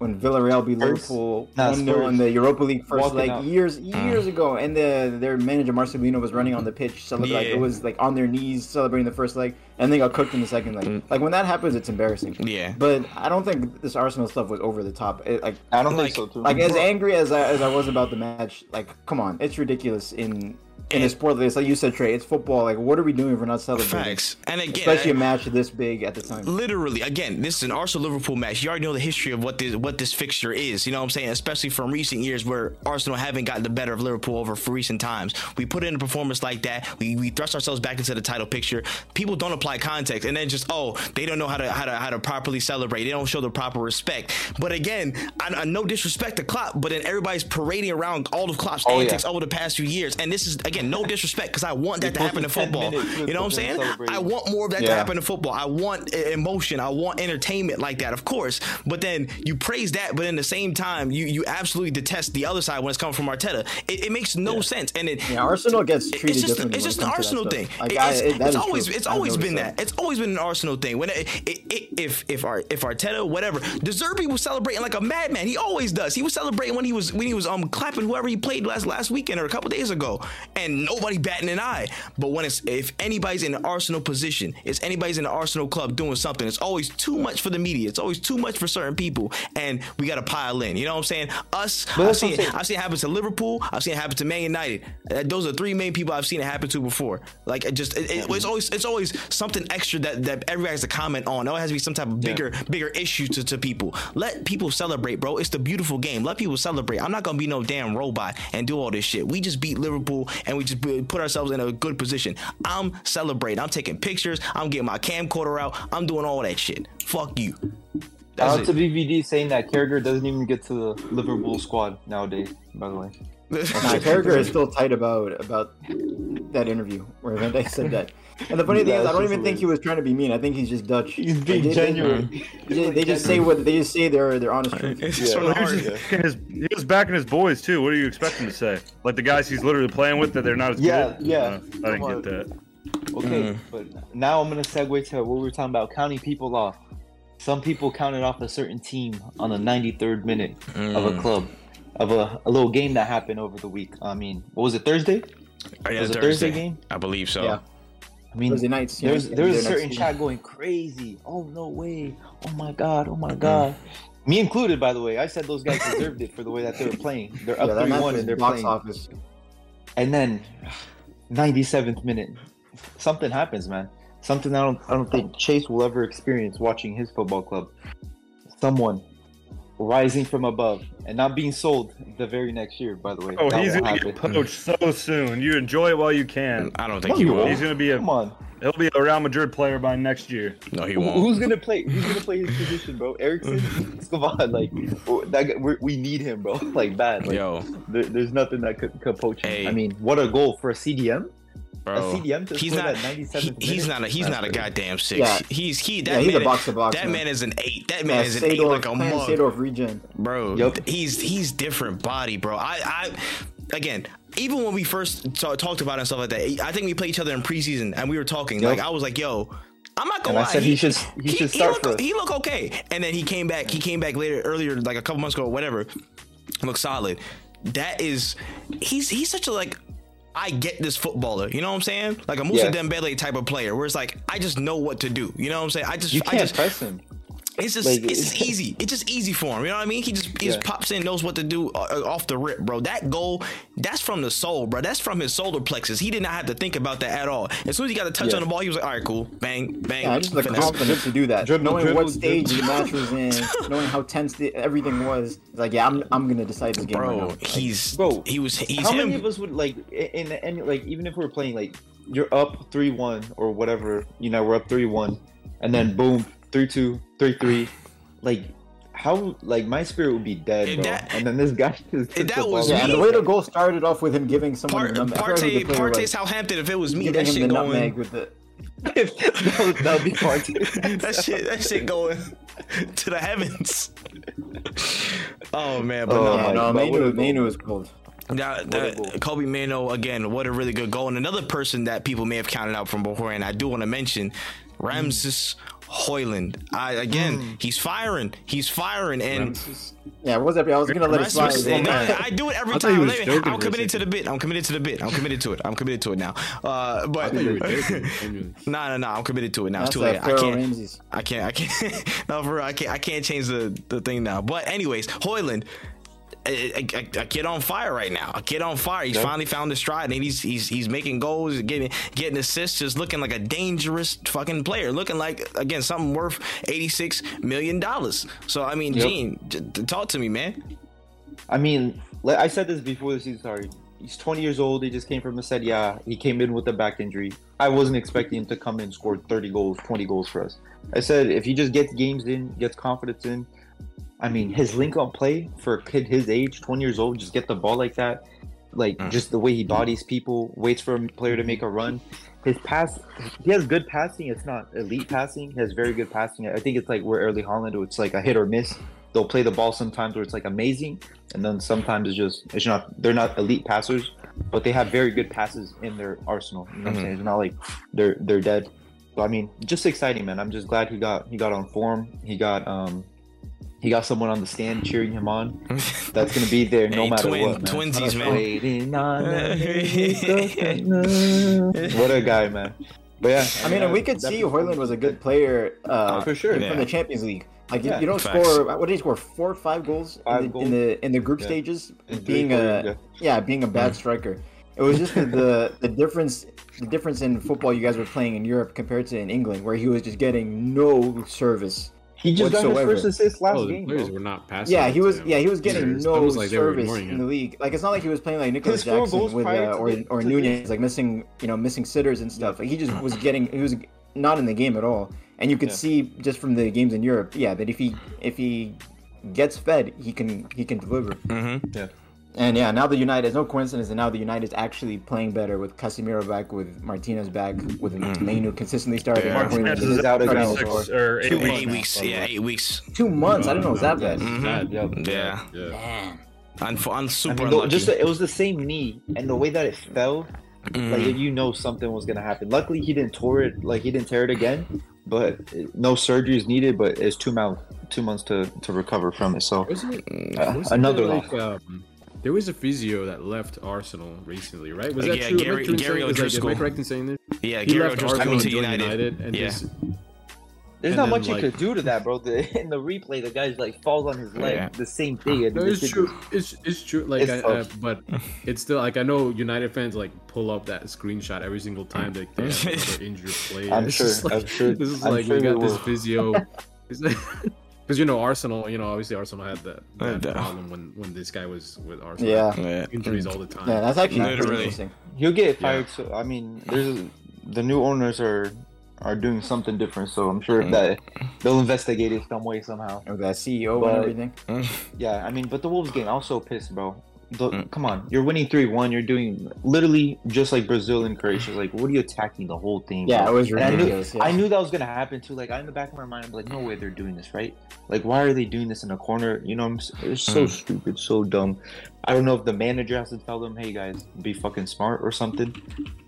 when Villarreal beat Spurs? Liverpool one 0 in the Europa League first Walking like out. years years ago, and the their manager Marcelino was running on the pitch, celebrating like it was like on their knees celebrating the first leg, and they got cooked in the second leg. Mm. Like when that happens, it's embarrassing. Yeah. But I don't think this Arsenal stuff was over the top. It, like i don't Like- think so too like as angry as I, as I was about the match, like come on, it's ridiculous in in a And- sport like this. Like you said, Trey, it's football. Like what are we doing if we're not celebrating? Facts. And again, Especially I- a match this big at the time. literally again this is an arsenal liverpool match you already know the history of what this what this fixture is you know what i'm saying especially from recent years where arsenal haven't gotten the better of liverpool over for recent times we put in a performance like that we, we thrust ourselves back into the title picture people don't apply context and then just oh they don't know how to how to how to properly celebrate they don't show the proper respect but again i, I no disrespect to Klopp but then everybody's parading around all of Klopp's Oh, yeah. antics over the past few years and this is again no disrespect because i want that to happen in football you know what i'm saying i want more of that to happen in football. I want emotion. I want entertainment like that, of course. But then you praise that, but in the same time, you you absolutely detest the other side when it's coming from Arteta. It, it makes no sense. And it Yeah, Arsenal gets treated it's just differently. it's just an comes to that Arsenal thing. Like, It- I- it's it- it's always true. it's always been noticed that. It's always been an Arsenal thing. When it, it, it, if if our if Arteta whatever, De Zerbi was celebrating like a madman. He always does. He was celebrating when he was when he was um clapping whoever he played last last weekend or a couple days ago, and nobody batting an eye. But when it's if anybody's in an Arsenal position, it's anybody's in the Arsenal club doing something. It's always too much for the media. It's always too much for certain people, and we got to pile in. You know what I'm saying? Us, I've seen saying. I've seen it happen to Liverpool. I've seen it happen to Man United. Uh, Those are three main people I've seen it happen to before. Like it just it, it- it's always it's always something extra that that everybody has to comment on. It always has to be some type of bigger bigger issue to, to people. Let people celebrate, bro. It's the beautiful game. Let people celebrate. I'm not gonna be no damn robot and do all this shit. We just beat Liverpool and we just put put ourselves in a good position. I'm celebrating. I'm taking pictures. I'm getting my camcorder out. I'm doing all that shit. Fuck you. That's Shout out to. BVD saying that Carragher doesn't even get to the Liverpool squad nowadays. By the way, Nah, Carragher is still tight about about that interview where Van Dijk said that. And the funny thing is, I don't just even think he was trying to be mean. I think he's just Dutch. he's Like, being they- they- genuine. They, they just say what they just say. Their their honest truth. It's just from Yeah. the He was, heart. just backing his, he was backing his boys too. What are you expecting to say? Like the guys he's literally playing with that they're not as Yeah, good. yeah. Uh, I didn't get that. Okay, Mm. but now I'm gonna segue to what we were talking about counting people off. Some people counted off a certain team on the 93rd minute of a Mm. club, of a, a little game that happened over the week. I mean, what was it Thursday? Oh, yeah, was it Thursday. Thursday game? I believe so. Yeah. I mean, Thursday nights. you know, there's yeah, there's a certain chat going crazy. Oh no way! Oh my hmm. god! Oh my god! Me included, by the way. I said those guys deserved it for the way that they were playing. They're up that three one and they're box playing. office. And then, 97th minute, something happens, man. Something I don't I don't think Chase will ever experience watching his football club. Someone rising from above and not being sold the very next year. By the way, Oh, That he's gonna get poached so soon. You enjoy it while you can. I don't think No, he you will. won't. He's gonna be a Come on, he'll be a Real Madrid player by next year. No, he won't. who's gonna play? Who's gonna play his position, bro? Erickson, come on, like oh, that. We're, we need him, bro. Like bad. Like, Yo, there, there's nothing that could, could poach him. Hey. I mean, what a goal for a CDM. Bro. A CDM he's not. that 97th he- he's minute? not a. He's That's not a goddamn six. Yeah. He's he. That Yeah, he's a man. box to box. that man is an eight. That Yeah, man is an eight like a Clarence mug, Seedorf regen. bro. Yup. He's he's different body, bro. I I again. Even when we first ta- talked about it and stuff like that, I think we played each other in preseason and we were talking. Yup. Like I was like, "Yo, I'm not gonna And I lie." said he should he should start look, for. He look okay, and then he came back. He came back later, earlier, like a couple months ago, or whatever. Look solid. That is, he's he's such a like. I get this footballer, you know what I'm saying? Like a Mousa. Dembele type of player, where it's like I just know what to do. You know what I'm saying? I just, You can't just, press him. It's just, like, it's just easy. It's just easy for him. You know what I mean? He just, he just pops in, knows what to do uh, off the rip, bro. That goal, that's from the soul, bro. That's from his solar plexus. He did not have to think about that at all. As soon as he got a touch Yeah. on the ball, he was like, all right, cool, bang, bang. Yeah, just the finesse. confidence to do that. Dribble, knowing dribble, what stage dribble. the match was in, knowing how tense the, everything was. It's like, yeah, I'm, I'm gonna decide this game right now. bro. Like, He's, Bro, he was, he's How him. many of us would like in the end like even if we're playing like you're up three one or whatever, you know, we're up three one, and then boom, three two, three three, like how like my spirit would be dead, bro. that- and then this guy just if that the was ball yeah, me- and the way the goal started off with him giving someone Part, the num- I forgot the Partey, player Partey was, Southampton. If it was me, that shit going. with the that that would be hard. to- that shit, that shit going to the heavens. Oh man, but Oh, no, Yeah, no, God, what Mainoo, a goal. Mainoo was cold. That, that. Kobbie Mainoo again. What a really good goal. And another person that people may have counted out from beforehand. I do want to mention Ramses Hojlund. I again, he's firing. He's firing, and Yeah, what was that? I was gonna let it slide. No, I do it every I time. was Let me- joking I'm committed to the bit. I'm committed to the bit. I'm committed to it. I'm committed to it now. Uh, but thought you were joking. genuinely. no, no, no. I'm committed to it now. It's too late. I can't. Ramses. I can't. I can't. no, for real. I can't. I can't change the the thing now. But anyways, Hojlund. A, a, a kid on fire right now. A kid on fire. He's finally found his stride, and he's he's he's making goals, getting getting assists, just looking like a dangerous fucking player. Looking like again something worth eighty six million dollars. So I mean, Yep. Gene, j- j- talk to me, man. I mean, I said this before the season started. He's 20 years old. He just came from the said, yeah, he came in with a back injury. I wasn't expecting him to come in and score 30 goals, 20 goals for us. I said, if he just gets games in, gets confidence in, I mean, his link up play for a kid his age, 20 years old, just get the ball like that. Like, Mm. just the way he bodies people, waits for a player to make a run. His pass, he has good passing. It's not elite passing. He has very good passing. I think it's like where Erling Haaland, it's like a hit or miss. They'll play the ball sometimes where it's like amazing, and then sometimes it's just it's not they're not elite passers, but they have very good passes in their arsenal. You know what I'm Mhm. saying? It's not like they're they're dead. So I mean, just exciting, man. I'm just glad he got he got on form. He got um he got someone on the stand cheering him on. That's gonna be there no Hey, matter twin- what. Man. twinsies, man. Waiting on what a guy, man. But yeah, I mean, and we could see Hojlund was a good player uh, for sure. Yeah. from the Champions League. Like you- Yeah. you don't Facts. score. What did he score? Four or five goals, Five in, the, goals. in the in the group Yeah. stages. In being four a years, yeah. yeah, being a bad striker. It was just the, the the difference the difference in football you guys were playing in Europe compared to in England, where he was just getting no service. He just got his first assist last Oh, the game. players bro. were not passing. Yeah, he was. him. Yeah, he was getting It's no almost like service in the league. Like it's not like he was playing like Nicolas Jackson with uh, or the- or Nunez, like missing you know missing sitters and stuff. Like he just was getting. He was not in the game at all. And you could Yeah. see just from the games in Europe, yeah, that if he if he gets fed, he can he can deliver. Mhm. And yeah, now the United, it's no coincidence that now the United is actually playing better with Casemiro back, with Martinez back, with Mainoo consistently starting. Yeah. Mark Williams Martinez is is out starting again. to Six. score. or Two, eight eight weeks. weeks. Yeah, eight weeks. Two months. I don't know. Is that bad? Yeah. Bad. Yep. Yeah, Yeah. Man. I'm, I'm I super mean, unlucky. just it was the same knee, and the way that it fell, Mhm. like you know something was gonna happen. Luckily, he didn't tore it, like he didn't tear it again, but no surgery is needed. But it's two months, two months to to recover from it. So it, uh, another there, loss. like, um, there was a physio that left Arsenal recently, right? Was that Yeah, true? Am I Gary- true in Gary saying- like, Am I correct in saying this? yeah, He Gary left O'Driscoll Arsenal to to United. and Yeah. just there's and not then, much like- you could do to that, bro. The, in the replay, the guy's like falls on his leg. Yeah. The same thing. and No, it's kid- true. It's it's true. Like, It's I, uh, tough. but it's still like I know United fans like pull up that screenshot every single time that they have another injured player. I'm sure- like, I'm sure- This is I'm like sure we got this physio. Because you know Arsenal, you know obviously Arsenal had that, that the- problem when when this guy was with Arsenal. Yeah. Yeah. injuries all the time. Yeah, that's actually pretty Literally. interesting. He'll get Yeah. fired. So I mean, there's the new owners are are doing something different. So I'm Mm. sure that they'll investigate it some way somehow. With that CEO But- and everything. Yeah, I mean, but the Wolves game, I was so pissed, bro. The, Mm. Come on, you're winning three one. You're doing literally just like Brazil and Croatia. Like, what are you attacking the whole thing? Yeah, bro? it was And I knew, ridiculous. yeah. I knew that was gonna happen too. Like, I in the back of my mind, I'm like, no way they're doing this, right? Like, why are they doing this in a corner? You know, I'm, it's so Mm. stupid, so dumb. I don't know if the manager has to tell them, hey guys, be fucking smart or something.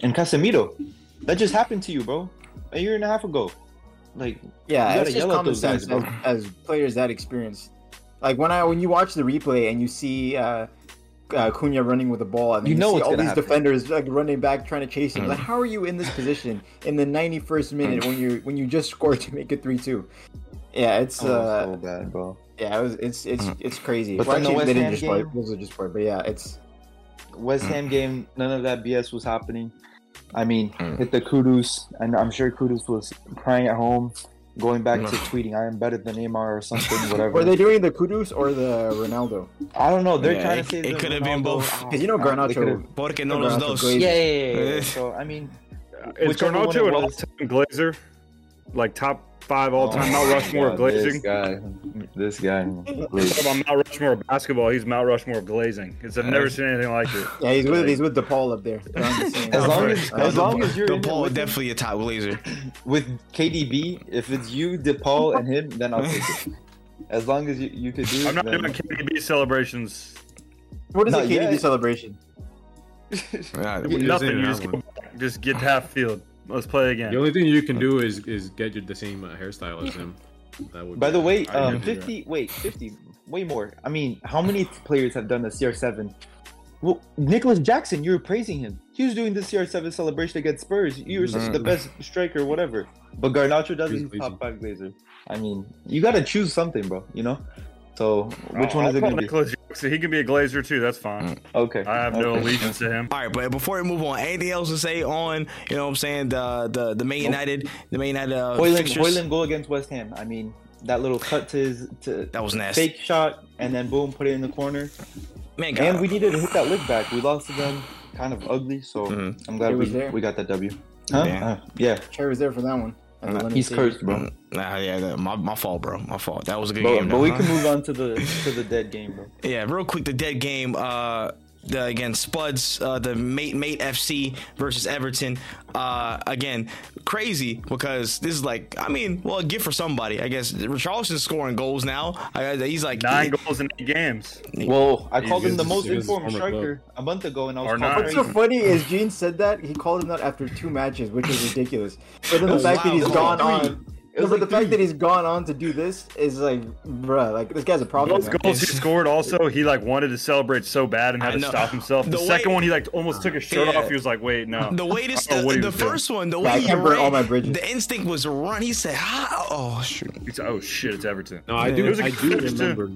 And Casemiro, that just happened to you, bro, a year and a half ago. Like, Yeah, You gotta it's just at common those guys, sense as, as players that experience. Like when I when you watch the replay and you see uh, uh, Cunha running with the ball, and You you, know see all these happen. defenders like running back trying to chase him. Mm. Like, how are you in this position in the 91st minute when you when you just scored to make it three two? Yeah, it's oh, uh, so bad, bro. yeah, it was, it's it's it's crazy. But Well, then the West they didn't Ham just score. game- Those are just scored, but yeah, it's West Ham game, none of that BS was happening. I mean, Mm. hit the Kudus, and I'm sure Kudus was crying at home, going back to tweeting, "I am better than Neymar" or something, whatever. were they doing the Kudus or the Ronaldo? I don't know. They're Yeah, trying it- to say it could have been both. ah, 'Cause you know they Garnacho- could've- Porque no los dos. Yeah, yeah, yeah, yeah. So I mean, Is Whichever one it Garnacho an was. all-time Glazer? Like top five all time Oh Mount my Rushmore of God, glazing. This guy, this guy. Talk about Mount Rushmore of basketball. He's Mount Rushmore of glazing. It's, I've never seen anything like it. Yeah, he's with he's with DePaul up there. The As long as, as long as you're the in with, definitely a top laser. with KDB, if it's you, DePaul, and him, then I'll take it. As long as you, you could do it. I'm not then- doing KDB celebrations. What is a KDB yet. celebration? Yeah, Nothing. You just, go back, just get half field. Let's play again. The only thing you can do is is get you the same uh, hairstyle as him. That would By be- the way, I um, can 50, wait, 50, way more. I mean, how many players have done the CR7? Well, Nicolas Jackson, you were praising him. He was doing the CR7 celebration against Spurs. You were Mm-hmm. the best striker, whatever. But Garnacho does it, He's he's top five glazer. I mean, you got to choose something, bro, you know? So, which Oh, one I'll is it going to be? Nicolas Jackson. He can be a glazer too. That's fine. Okay. I have no okay. allegiance to him. All right, but before we move on, anything else to say on you know what I'm saying the the the Man United the Man United uh, Hojlund. Hojlund goal against West Ham. I mean, that little cut to his to That was nasty. fake shot, and then boom, put it in the corner. Man, And we needed to hit that lick back. We lost to them kind of ugly, so Mhm. I'm glad we, was there. we got that W. Huh? Yeah. Uh, yeah. Cherry was there for that one. At the He's cursed, bro. Nah, yeah, that- my, my fault, bro. My fault. That was a good But, game. but though, we huh? can move on to the to the dead game, bro. Yeah, real quick, the dead game. Uh, the, again, Spuds, uh, the mate mate FC versus Everton. Uh, again, crazy because this is like, I mean, well, a gift for somebody, I guess. Richarlison's scoring goals now. I, he's like Nine goals in eight games. Well, I called him the most he informed former striker a month ago, and I was Or called not. What's so funny is Gene said that he called him that after two matches, which is ridiculous. But then the fact that wow. he's It was gone three. on, It was but like the fact that he's gone on to do this is like, bruh, like this guy's a problem. Those man. goals he scored also, he like wanted to celebrate so bad and had I to know. stop himself. The, The way- second one, he like almost took his shirt Yeah. off. He was like, "Wait, no." The way this, I don't know what the, the was doing. first one, the way I he can't all my bridges. the instinct was run. He said, "How? Oh shoot!" He said, "Oh shit, it's Everton." No, I Yeah. do. It was a I do finish, too. remember.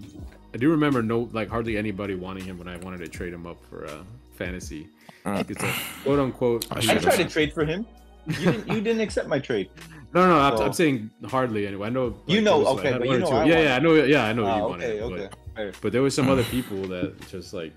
I do remember no, like hardly anybody wanting him when I wanted to trade him up for uh, fantasy. It's a quote unquote. I I should've- tried to trade for him. You didn't. You didn't accept my trade. No, no, I'm, So- I'm saying hardly anyway. I know. You know, okay, I had but you know two- I Yeah, yeah, I know. Yeah, I know Ah, you wanted. okay, it, okay. But, but there was some other people that just like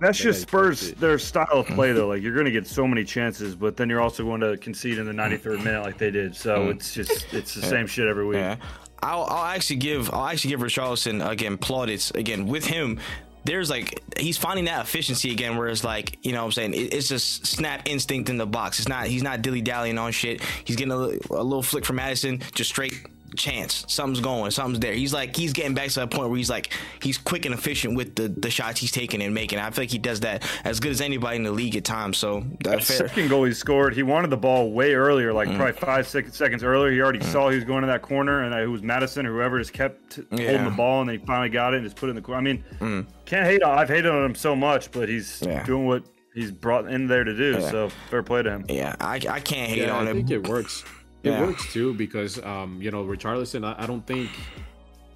That's They, just Spurs their style of play though. Like you're going to get so many chances, but then you're also going to concede in the 93rd minute like they did. So it's just it's the same shit every week. Yeah, I'll, I'll actually give I'll actually give Richarlison again plaudits again with him. There's like he's finding that efficiency again, where it's like you know what I'm saying it, it's just snap instinct in the box. It's not he's not dilly dallying on shit. He's getting a, a little flick from Maddison, just straight chance. Something's going, something's there. He's like he's getting back to that point where he's like he's quick and efficient with the the shots he's taking and making. I feel like he does that as good as anybody in the league at times. So The fair. second goal he scored, he wanted the ball way earlier, like Mm. probably five sec- seconds earlier. He already saw he was going to that corner, and uh, it was Maddison or whoever just kept holding the ball, and then he finally got it and just put it in the corner. I mean, can't hate on. I've hated on him so much, but he's Mm. Yeah. doing what he's brought in there to do. Yeah. So fair play to him. Yeah, I, I can't hate yeah, on I him. think it works. It Yeah. works too because um, you know Richarlison. I, I don't think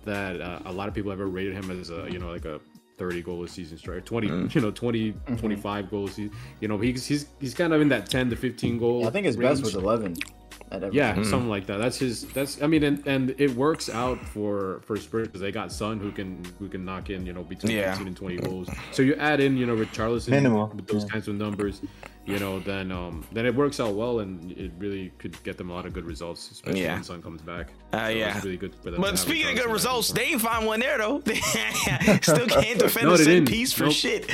that uh, a lot of people ever rated him as a you know like a 30 goal a season striker 20 Mm. you know 20 Mm-hmm. 25 goals he, you know he's he's he's kind of in that 10 to 15 goal I think his best was 11. At Everton. Yeah, something like that. That's his. That's. I mean, and, and it works out for for Spurs because they got Son who can who can knock in you know between Yeah. 15 and 20 goals. So you add in you know Richarlison Minimal, with those yeah. kinds of numbers, you know, then um then it works out well and it really could get them a lot of good results, especially Yeah. when Son comes back. Uh, So yeah. it's really good for them. But speaking of good results, in they ain't find one there though. Still can't defend No, a they set piece for Nope. shit.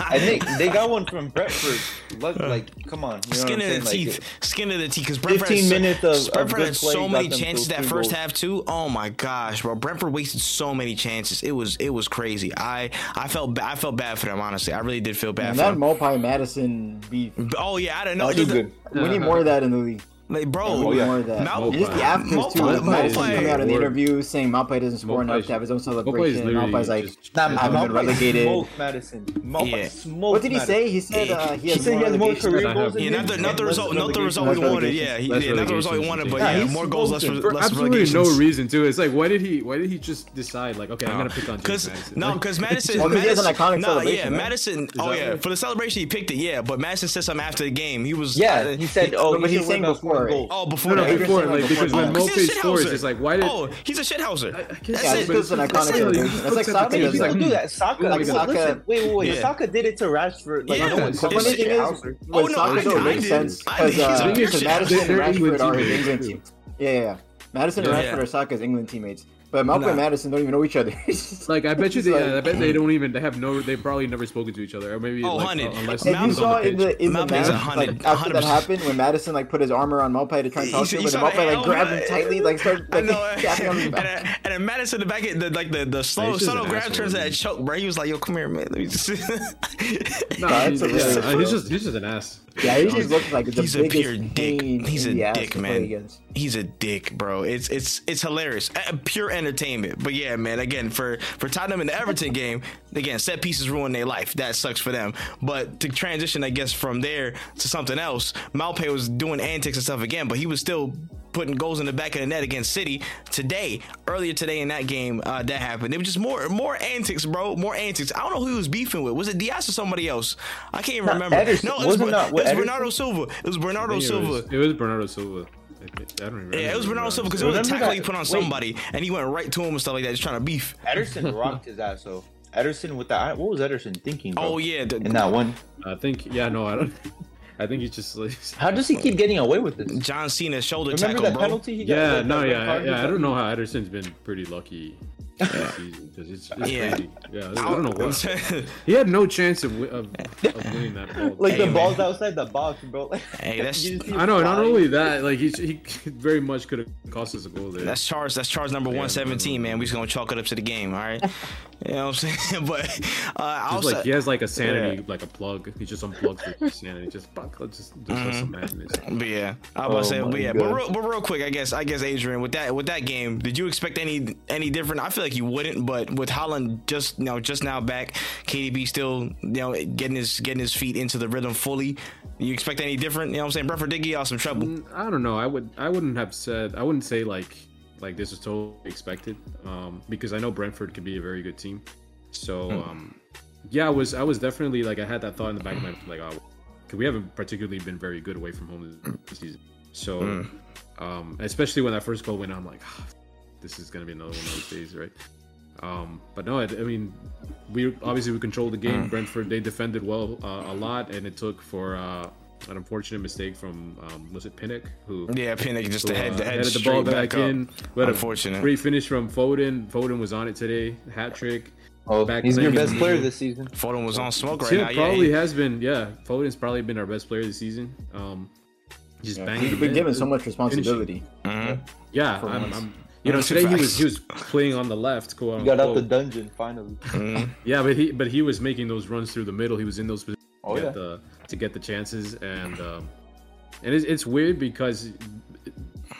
I think they got one from Brentford. Look, like, come on. You know Skin what of I'm the teeth, Like, skin of the teeth. Because Brentford 15 had so, minutes of- of Brentford good had so got many chances that first goals. half too. Oh my gosh, bro! Brentford wasted so many chances. It was it was crazy. I I felt ba- I felt bad for them. Honestly, I really did feel bad And for that them. Maupay Maddison beef. Oh yeah, I don't know. Uh, no, he's good. We need uh-huh. more of that in the league. Like, bro, We need Oh, yeah. more of that. Mal- Just the afters too. Maupay- Like Maddison Maupay- coming out in the interview saying Maupay doesn't score enough Maupay's- to have his own celebration. literally Maupay's like, just- Nah, haven't been Maupay relegated. smoked Maddison. Maupay Yeah. smoked what did he say? He said uh, he He has said he has more career goals than Yeah, not the not the result, not the result we Less wanted. Yeah, he, Less yeah, not the result we relegations, wanted, but yeah. yeah, Yeah, more goals, less, smoking. For absolutely no reason to. It's like why did he why did he just decide like okay I'm gonna pick on James Because Maddison? no, because Maddison. Well, 'cause he has an iconic nah, celebration, Yeah. Maddison. Oh yeah, for the celebration he picked it. Yeah, but Maddison said something after the game. He was Yeah, he said, "Oh, but you he's should saying worry about scoring before. goals." Oh, before no, that. before saying like like because before- when Oh, 'cause he's a Mope scores, shithouser. it's like why did Oh, he's a shithouser. I- I That's Yeah, it. it's an That's iconic it. celebration. He That's like at soccer. the team, Many he's people like, do that. Saka, Like like, Saka- wait, wait, wait. Yeah. Saka did it to Rashford. Like, Yeah. no one The said funny shit thing to is- Hauser. Oh, With no, I- it makes did. sense because he's a uh, pure because shit. Maddison and Rashford are his England team. Yeah, yeah, yeah. Maddison and Rashford are Saka's England teammates, but Malcolm Nah. and Maddison don't even know each other. It's Like I bet you they, like- yeah, I bet they don't even they have no they probably never spoken to each other or maybe Oh, like, hundred. uh, unless And you saw on the in the in the Malcolm's match, like after that 100%. happened, when Maddison like put his arm around Maupay to try and talk to him, and Maupay like grabbed him tightly, like started I like know. tapping on his and, back. and then Maddison in the back, the, like the the slow he's subtle grab turns to that choke, bro. He was like, "Yo, come here, man." Let me just. No, Nah, I it's mean, a yeah, risk, uh, bro. he's just he's just an ass. Yeah, he just looks like He's a pure dick. He's a dick, man. He's a dick, bro. It's it's it's hilarious, Uh, pure entertainment. But yeah, man. Again, for for Tottenham in the Everton game, again, set pieces ruin their life. That sucks for them. But to transition, I guess, from there to something else, Maupay was doing antics and stuff again, but he was still putting goals in the back of the net against City today. Earlier today in that game, uh, that happened. It was just more more antics, bro. More antics. I don't know who he was beefing with. Was it Diaz or somebody else? I can't even Not remember. Ederson. No, it was, Wasn't it was Bernardo Silva. It was Bernardo it Silva. was, it was Bernardo Silva. I don't remember. Yeah, it was Bernardo Silva because it was a tackle that- he put on wait. somebody, and he went right to him and stuff like that, just trying to beef. Ederson rocked his ass though. Ederson with that. What was Ederson thinking? Bro? Oh yeah, the, in that one. I think yeah, no, I don't. I think he's just like. How does he keep getting away with this? John Cena shoulder Remember tackle, that bro. penalty he got? Yeah, that- no, yeah, yeah. I don't know how Ederson's been pretty lucky because it's, it's Yeah. crazy. Yeah, I don't know what. He had no chance of, of, of winning that ball. Like Hey, the man. ball's outside the box, bro. Like, Hey, that's- you just see I know. Not only that, like he he very much could have cost us a goal there. That's charge. That's charge number Yeah, one seventeen, man. We just gonna chalk it up to the game, all right? You know what I'm saying? but uh, I Just was like he has like a sanity, Yeah. like a plug. He just unplugs for sanity. Just fuck, let's just, just Mm-hmm. some madness. But yeah, I was about to Oh say, but yeah, but real, but real quick, I guess, I guess, Adrian, with that, with that game, did you expect any, any different? I feel like you wouldn't, but with Haaland just, you know, just now back, KDB still, you know, getting his, getting his feet into the rhythm fully. You expect any different? You know what I'm saying? Brentford did get y'all some trouble. Mm, I don't know. I would. I wouldn't have said. I wouldn't say like like this was totally expected. Um, because I know Brentford could be a very good team. So um, yeah, I was. I was definitely like I had that thought in the back of my like, oh, 'cause we haven't particularly been very good away from home this season. So, um, especially when that first goal went, I'm like, "Ah, this is gonna be another one of those days, right? Um, but no, I, I mean, we obviously we controlled the game. Brentford they defended well uh, a lot, and it took for uh, an unfortunate mistake from um, was it Pinnock who Yeah, Pinnock just who, the head, uh, the head headed the ball back, back, in. We had Unfortunate. a great finish from Foden. Foden was on it today, hat trick. Oh, Back he's your best player this season. Foden was on smoke right Tim now. Yeah, probably he- has been. Yeah, Foden's probably been our best player this season. Um, just banging. He's them been given so much responsibility. Mhm. Yeah, I'm. I'm- you know, today he was he was playing on the left. Quote He got out the dungeon finally. Mhm. Yeah, but he but he was making those runs through the middle. He was in those positions Oh yeah. the to get the chances, and um, and it's, it's weird because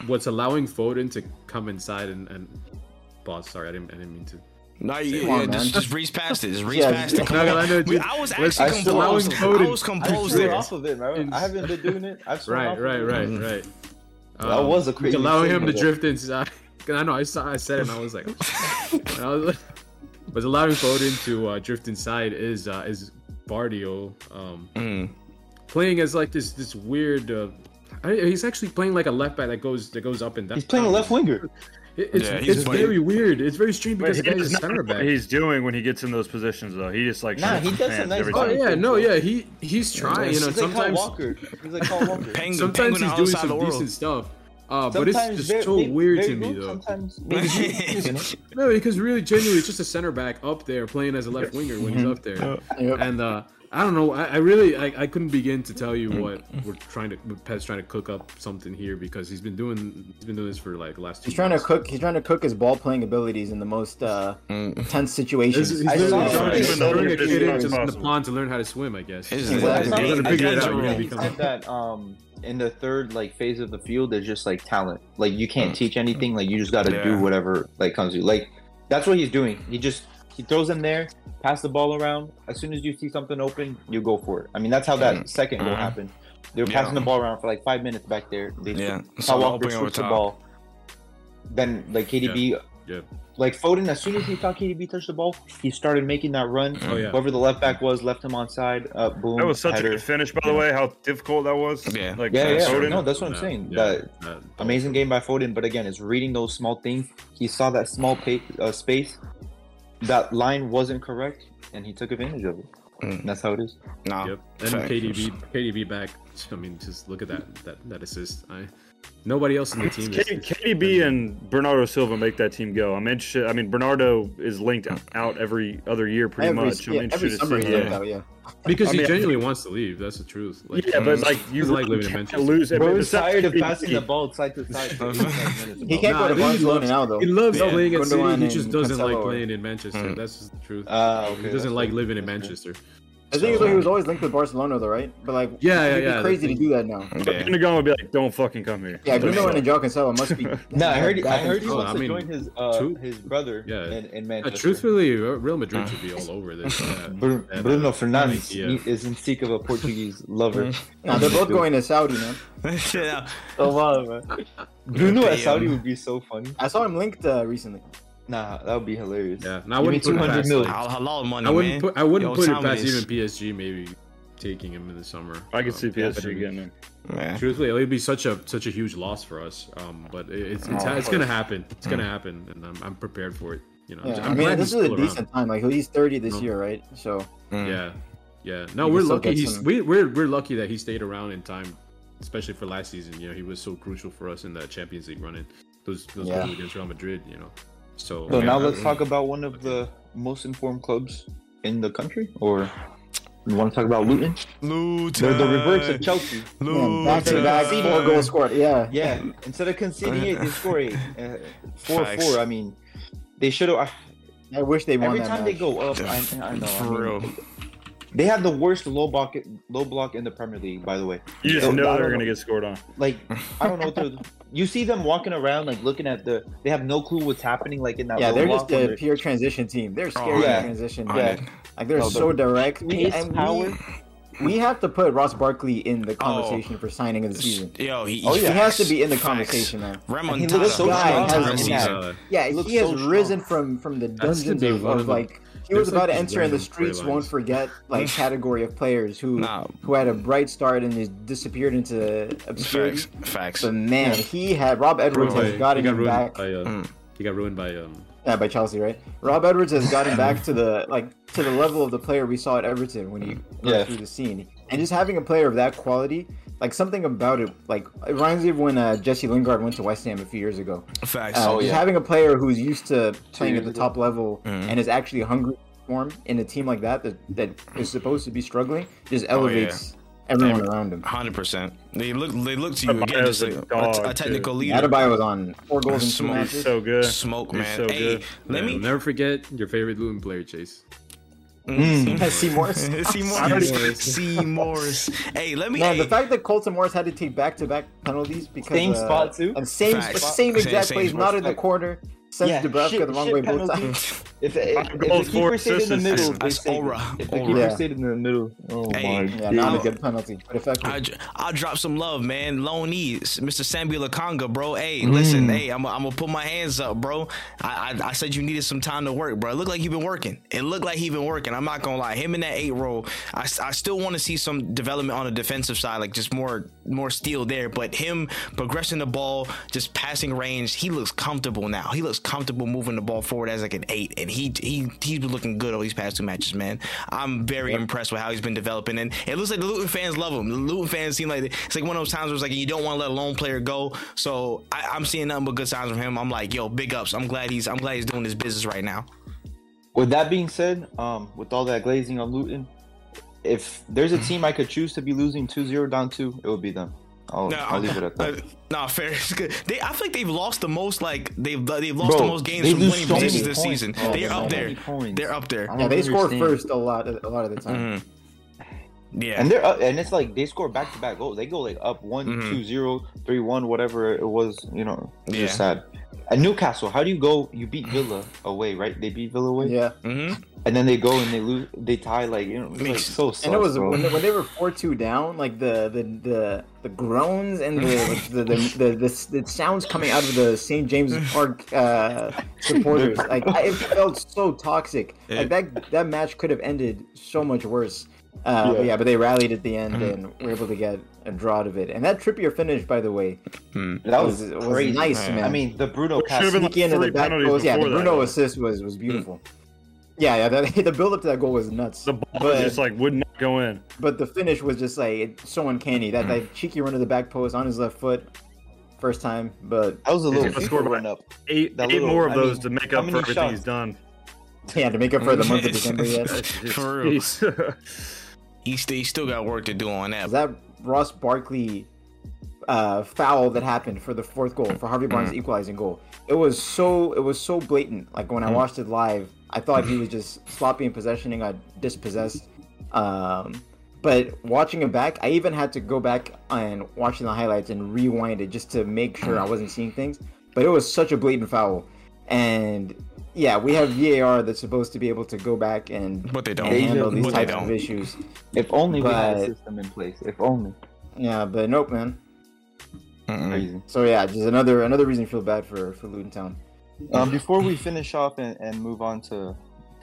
what's allowing Foden to come inside and and pause. Sorry, I didn't I didn't mean to. No, you, yeah, on, just, just breeze past it. Just breeze Yeah, past it. Come No, no, on. I know, dude. I was actually I composed. allowing I was composed threw there. off of it, man. I haven't been doing it. I've thrown Right, off of right, it. right, Mm-hmm. right. That was a crazy allowing him to thing, though. drift inside. 'Cause I know I saw I said it and I was like, I was like but allowing Foden to uh, drift inside is uh, is Gvardiol um, Mm. Playing as like this this weird. Uh, I, he's actually playing like a left back that goes that goes up and down. He's playing a left winger. It's Yeah, it's playing- very weird. It's very strange because He the guy a center back. what he's doing when he gets in those positions, though. He just like Nah, he does some hands nice Oh yeah, no, yeah, he he's trying. You know, He's like Kyle sometimes Walker. He's like Kyle Walker. Penguin, sometimes penguin he's doing other side of some decent stuff. Uh, but it's just very- so very- weird very to me though. Sometimes maybe? No, because really, genuinely, it's just a center back up there playing as a left winger when he's up there. Yep. And uh, I don't know. I, I really, I, I couldn't begin to tell you Mm. what we're trying to. Pep's trying to cook up something here because he's been doing, he's been doing this for like the last. Two He's trying to cook. He's trying to cook his ball playing abilities in the most uh, tense situations. He's, he's I literally saw trying to something turn a that kid said- into the pond to learn how to swim. I guess. It's- You're it's- gonna figure it out. You're gonna become. that um in the third like phase of the field, there's just like talent. Like you can't teach anything. Like you just got to Yeah. do whatever like comes to you. Like that's what he's doing. He just he throws them there, pass the ball around. As soon as you see something open, you go for it. I mean that's how that second goal Mhm. happened. They were Yeah. passing the ball around for like five minutes back there. They Yeah. Kyle So Walker opening switched the top. ball. Then like KDB, Yeah. like Foden, as soon as he saw KDB touch the ball, he started making that run. Oh yeah. Whoever the left back was, left him on side. Uh, boom. That was such header. a good finish, by the way. How difficult that was. Yeah. Like Yeah, yeah. Foden. No, that's what I'm Yeah, saying. yeah, That that- amazing game by Foden, but again, it's reading those small things. He saw that small pa- uh, space, that line wasn't correct, and he took advantage of it. And that's how it is. Nah. Yep. And fact. KDB, KDB back. I mean, just look at that that that assist. I nobody else in the team. K- Is, KDB and Bernardo Silva make that team go. I'm interested. I mean, Bernardo is linked out every other year, pretty every, much. I'm yeah, every interested summer to see. like that, yeah. because I he mean, I genuinely wants to leave. That's the truth. Like, Yeah, but like you like living in Manchester. lose. I mean, Bro is tired of KDB, passing the ball side to side. for 85 minutes, He can't Nah, go to he Barcelona loves- now though. He loves Yeah. playing at City. He just doesn't like playing in Manchester. Mm. That's just the truth. Ah, okay, he doesn't like living in Manchester. The thing is, though, he was always linked with Barcelona, though, right? But like, Yeah, it'd yeah, be yeah, crazy the to do that now. Yeah. Gundogan would be like, "Don't fucking come here." Yeah, Don't Bruno and Joao Cancelo must be. Nah, I heard. I heard he Oh, wants I to join his uh, true- his brother Yeah. in, in Uh, Manchester. truthfully, Real Madrid should be all over this. Yeah. Bruno, Yeah, Bruno Fernandes idea. is in seek of a Portuguese lover. Nah, they're both going to Saudi, man. yeah. So wild, man. Bruno Pay at Saudi would be so funny. I saw him linked uh, recently. Nah, that would be hilarious. Yeah, and I Give me wouldn't put it 200 past. million. Hal- Halal money, I wouldn't man. put. I wouldn't Yo, put it past is. even PSG maybe taking him in the summer. I could Um, see PSG mean, getting him. Man. Truthfully, it would be such a such a huge loss for us. Um, but it, it's it's, Oh, it's gonna happen. It's gonna happen, and I'm, I'm prepared for it. You know, Yeah, I'm I mean, glad this is a still around. decent time. Like, he's 30 this No. year, right? So, Yeah, yeah. No, we're lucky. get He's some- we, we're we're lucky that he stayed around in time, especially for last season. You know, he was so crucial for us in that Champions League running. Those those Yeah. goals against Real Madrid. You know, so So now let's talk about one of the most informed clubs in the country, or you want to talk about Luton? Luton. They're the reverse of Chelsea. man, back to back, four goals scored. Yeah. Yeah, instead of conceding eight, they score eight. Uh, four Facts. four. I mean, they should have. I wish they won Every that time they go up, I, I know. I For mean, real. They have the worst low block, low block in the Premier League. By the way, You just So, know they're know. gonna get scored on. like I don't know. What they're, you see them walking around, like looking at the. They have no clue what's happening. Like in that. Yeah, low they're block just when a they're- pure transition team. They're scary yeah. in transition. I Yeah. did. Like they're Oh, so the direct. We, pace, and power. we, we have to put Ross Barkley in the conversation for signing of the season. Yo, he, Oh, He has to be in the conversation, man. Remontada. he looks so strong Remontada in season. that. uh, Yeah, He looks he has so risen from from the That's dungeons the of, of of like he was about like to enter, and the streets won't forget like category of players who Nah. who had a bright start and just disappeared into obscurity. Facts. Facts. But man, he had Rob Edwards ruined has by- gotten he got him back. by uh, Mm. he got ruined by um Yeah, by Chelsea, right? Rob Edwards has gotten back to the like to the level of the player we saw at Everton when he broke Yeah. through the scene, and just having a player of that quality, like something about it, like it reminds me of when uh, Jesse Lingard went to West Ham a few years ago. Facts. Uh, Oh, just yeah. having a player who's used to playing at the top level Mhm. and is actually hungry to perform in a team like that that, that is supposed to be struggling just Oh, elevates everyone around him. Hundred percent. They look. They look to you again, Adebayo's just a like dog, a, a technical leader. Adebayo was on four goals in two Smoke. matches. He's so good. Smoke, man. so hey, good. let yeah, me. never forget your favorite Luton player, Chase. Mm. Seymour. Seymour. Seymour. Hey, let me. Man, hey, the fact that Carlton Morris had to take back-to-back penalties because Same uh, spot, too? and same Facts. same Same- exact same place, not in the spot. corner, sends Yeah, Dubravka shit- the wrong shit way both times. If, if, if goals, the keeper stayed in the middle, they That's saved it. aura. If the Aura. keeper Yeah. stayed in the middle, oh Hey. my Yeah, god. not a good penalty, but effective. I, I'll drop some love, man. Lone E, Mr. Sambi Lokonga, bro. Hey, mm. listen, hey, I'm, I'm gonna put my hands up, bro. I, I I said you needed some time to work, bro. It looked like you've been working. It looked like he been working. I'm not gonna lie. Him in that eight role, I, I still want to see some development on the defensive side, like just more more steel there. But him progressing the ball, just passing range, he looks comfortable now. He looks comfortable moving the ball forward as like an eight, and he he he's been looking good all these past two matches, man. I'm very impressed with how he's been developing, and it looks like the Luton fans love him. The Luton fans seem like it's like one of those times where it's like you don't want to let a lone player go. So I, I'm seeing nothing but good signs from him. I'm like, yo, big ups. I'm glad he's I'm glad he's doing his business right now. With that being said, um, with all that glazing on Luton, if there's a team I could choose to be losing 2-0 down to, it would be them. I'll, No, I'll leave it at that. uh, nah, fair. It's good. They, I feel like they've lost the most. Like they've they've lost Bro, the most games from winning so positions this points. season. Oh, They're so up there. many points. They're up there. Yeah, they score first a lot, a lot of the time. Mhm. Yeah. And they're up, and it's like they score back to back goals. They go like up one, Mhm. two, zero, three, one, whatever it was. You know, it's Yeah. just sad. And Newcastle, how do you go? You beat Villa away, right? They beat Villa away, Yeah, hmm and then they go and they lose. They tie like you know, it's like so. Sus, and it was bro. when they, when they were four two down, like the the the, the groans and the like, the, the, the the the sounds coming out of the St James's Park uh, supporters, like I- it felt so toxic. Like that that match could have ended so much worse. Uh, But Yeah. yeah, but they rallied at the end Mhm. and were able to get a draw out of it. And that Trippier finish, by the way, hmm. that was, was, was crazy. nice, man. man. I mean, the Bruno Well, pass. should've into the back penalties post. Yeah, the before that, Bruno assist was was hmm. beautiful. Yeah, yeah. That, the build up to that goal was nuts. The ball but, just like would not go in. but the finish was just like so uncanny. That that hmm. cheeky run to the back post on his left foot, first time. But That was a little gonna score FIFA by- run up. Eight, eight little- more of I those mean, to make up for everything shots? he's done. yeah, to make up for the month of December yet. For real. Jeez. He, still got work to do on that. that Ross Barkley uh, foul that happened for the fourth goal for Harvey Mm. Barnes' equalizing goal. It was so it was so blatant. Like when I Mm. watched it live, I thought he was just sloppy in possession and got dispossessed. Um, but watching it back, I even had to go back and watching the highlights and rewind it just to make sure I wasn't seeing things. But it was such a blatant foul, and yeah, we have VAR that's supposed to be able to go back and, But they don't. and handle these But types of issues. If only we had a system in place. If only. Yeah, but nope, man. Mm-mm. Crazy. So yeah, just another another reason to feel bad for for Luton Town. Um, before we finish off and, and move on to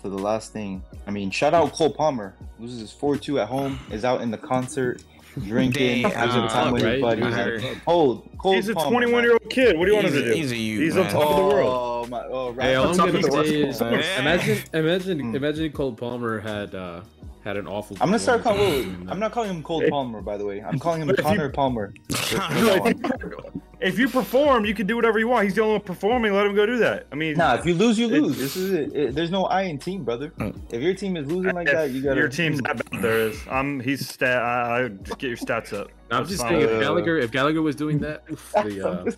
to the last thing, I mean, shout out Cole Palmer. Loses his four two at home. Is out in the concert, drinking, Dang, having uh, time with his right? buddies. I heard. Hold, He's a 21 year old kid. What do you want him to do? he's a youth, He's on man. top of the world. Oh my! Oh, Hey, all I'm top gonna of the world. say is, imagine, imagine, Mm. imagine Cole Palmer had uh, had an awful. I'm gonna start calling. performance I'm not calling him Cole If- Palmer, by the way. I'm calling him But if you- Connor Palmer. If you perform, you can do whatever you want. He's the only one performing. Let him go do that. I mean, Nah, if you lose, you lose. This is it. It- There's no I in team, brother. If your team is losing like if that, you gotta. your team's that bad. There is. I'm. He's stat. I, I just get your stats up. I'm That's just fine. saying, if Uh, Gallagher, if Gallagher was doing that, oof, the, uh,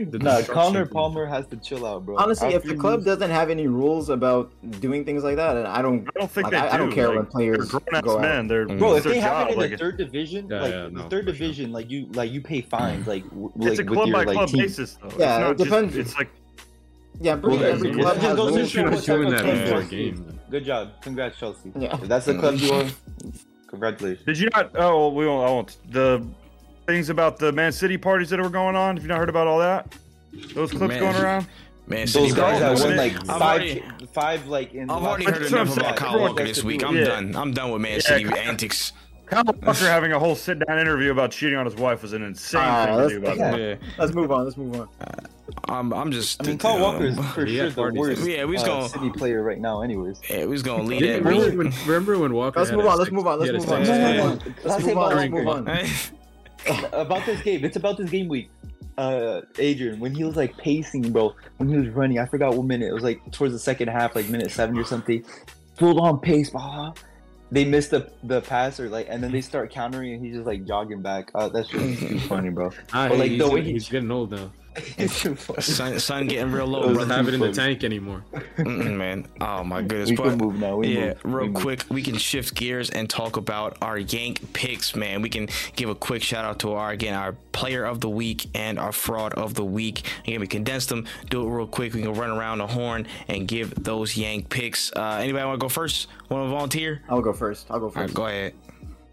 the Nah, Connor Palmer has to chill out, bro. Honestly, if the club lose- doesn't have any rules about doing things like that, and I don't, I don't think like, they I, do. I don't care like, when players They're grown go ass out. men. They're Bro, if it's their they have job. it in like, the third division, Yeah, like yeah, the third for sure. division, like you like you pay fines, like w- it's a club your by like club team. basis, though. Yeah, it's not it depends. Just, it's like Yeah, pretty Well, every it's- club has goes to show what doing type of that club before you the are. game. Good job, congrats, Chelsea. Yeah. If that's the club you are, congratulations. Did you not? Oh, we won't. I won't. The things about the Man City parties that were going on. Have you not heard about all that? Those clips Man. going around. Man, Those City guys that won like five, already- five like in. I've already heard enough about saying. Kyle Walker this week. I'm Yeah. done. I'm done with Man Yeah, City antics. Kyle Walker having a whole sit down interview about cheating on his wife was an insane Ah, thing to do about yeah. Yeah, Let's move on. Let's move on. I'm, I'm just. I mean, Kyle Walker is for sure had the worst Yeah, we was uh, gonna- City player right now, anyways. Yeah, we was gonna lead it. remember, when, remember when Walker? Let's move on. Let's move on. Let's move on. sex No, no, tape. no. Let's Let's move on. Let's move move on. on. about this game. It's about this game week. Uh, Adrian, when he was like pacing, bro, when he was running, I forgot what minute. It was like towards the second half, like minute seven or something. Full on pace, blah. They missed the the pass or like, and then they start countering, and he's just like jogging back. Uh, that's just too funny, bro. Ah, But, like, he's, the way he- he's getting old now. It's too funny. Sun, sun getting real low, It was Doesn't brother. have it in the tank anymore. Mm-mm, man. Oh my goodness. We But- can move now. We yeah, move. real We move. quick, we can shift gears and talk about our Yank picks, man. We can give a quick shout out to our again our player of the week and our fraud of the week. Again, we condense them. Do it real quick. We can run around the horn and give those Yank picks. Uh, anybody want to go first? Want to volunteer? I'll go first. I'll go All right, first. go ahead.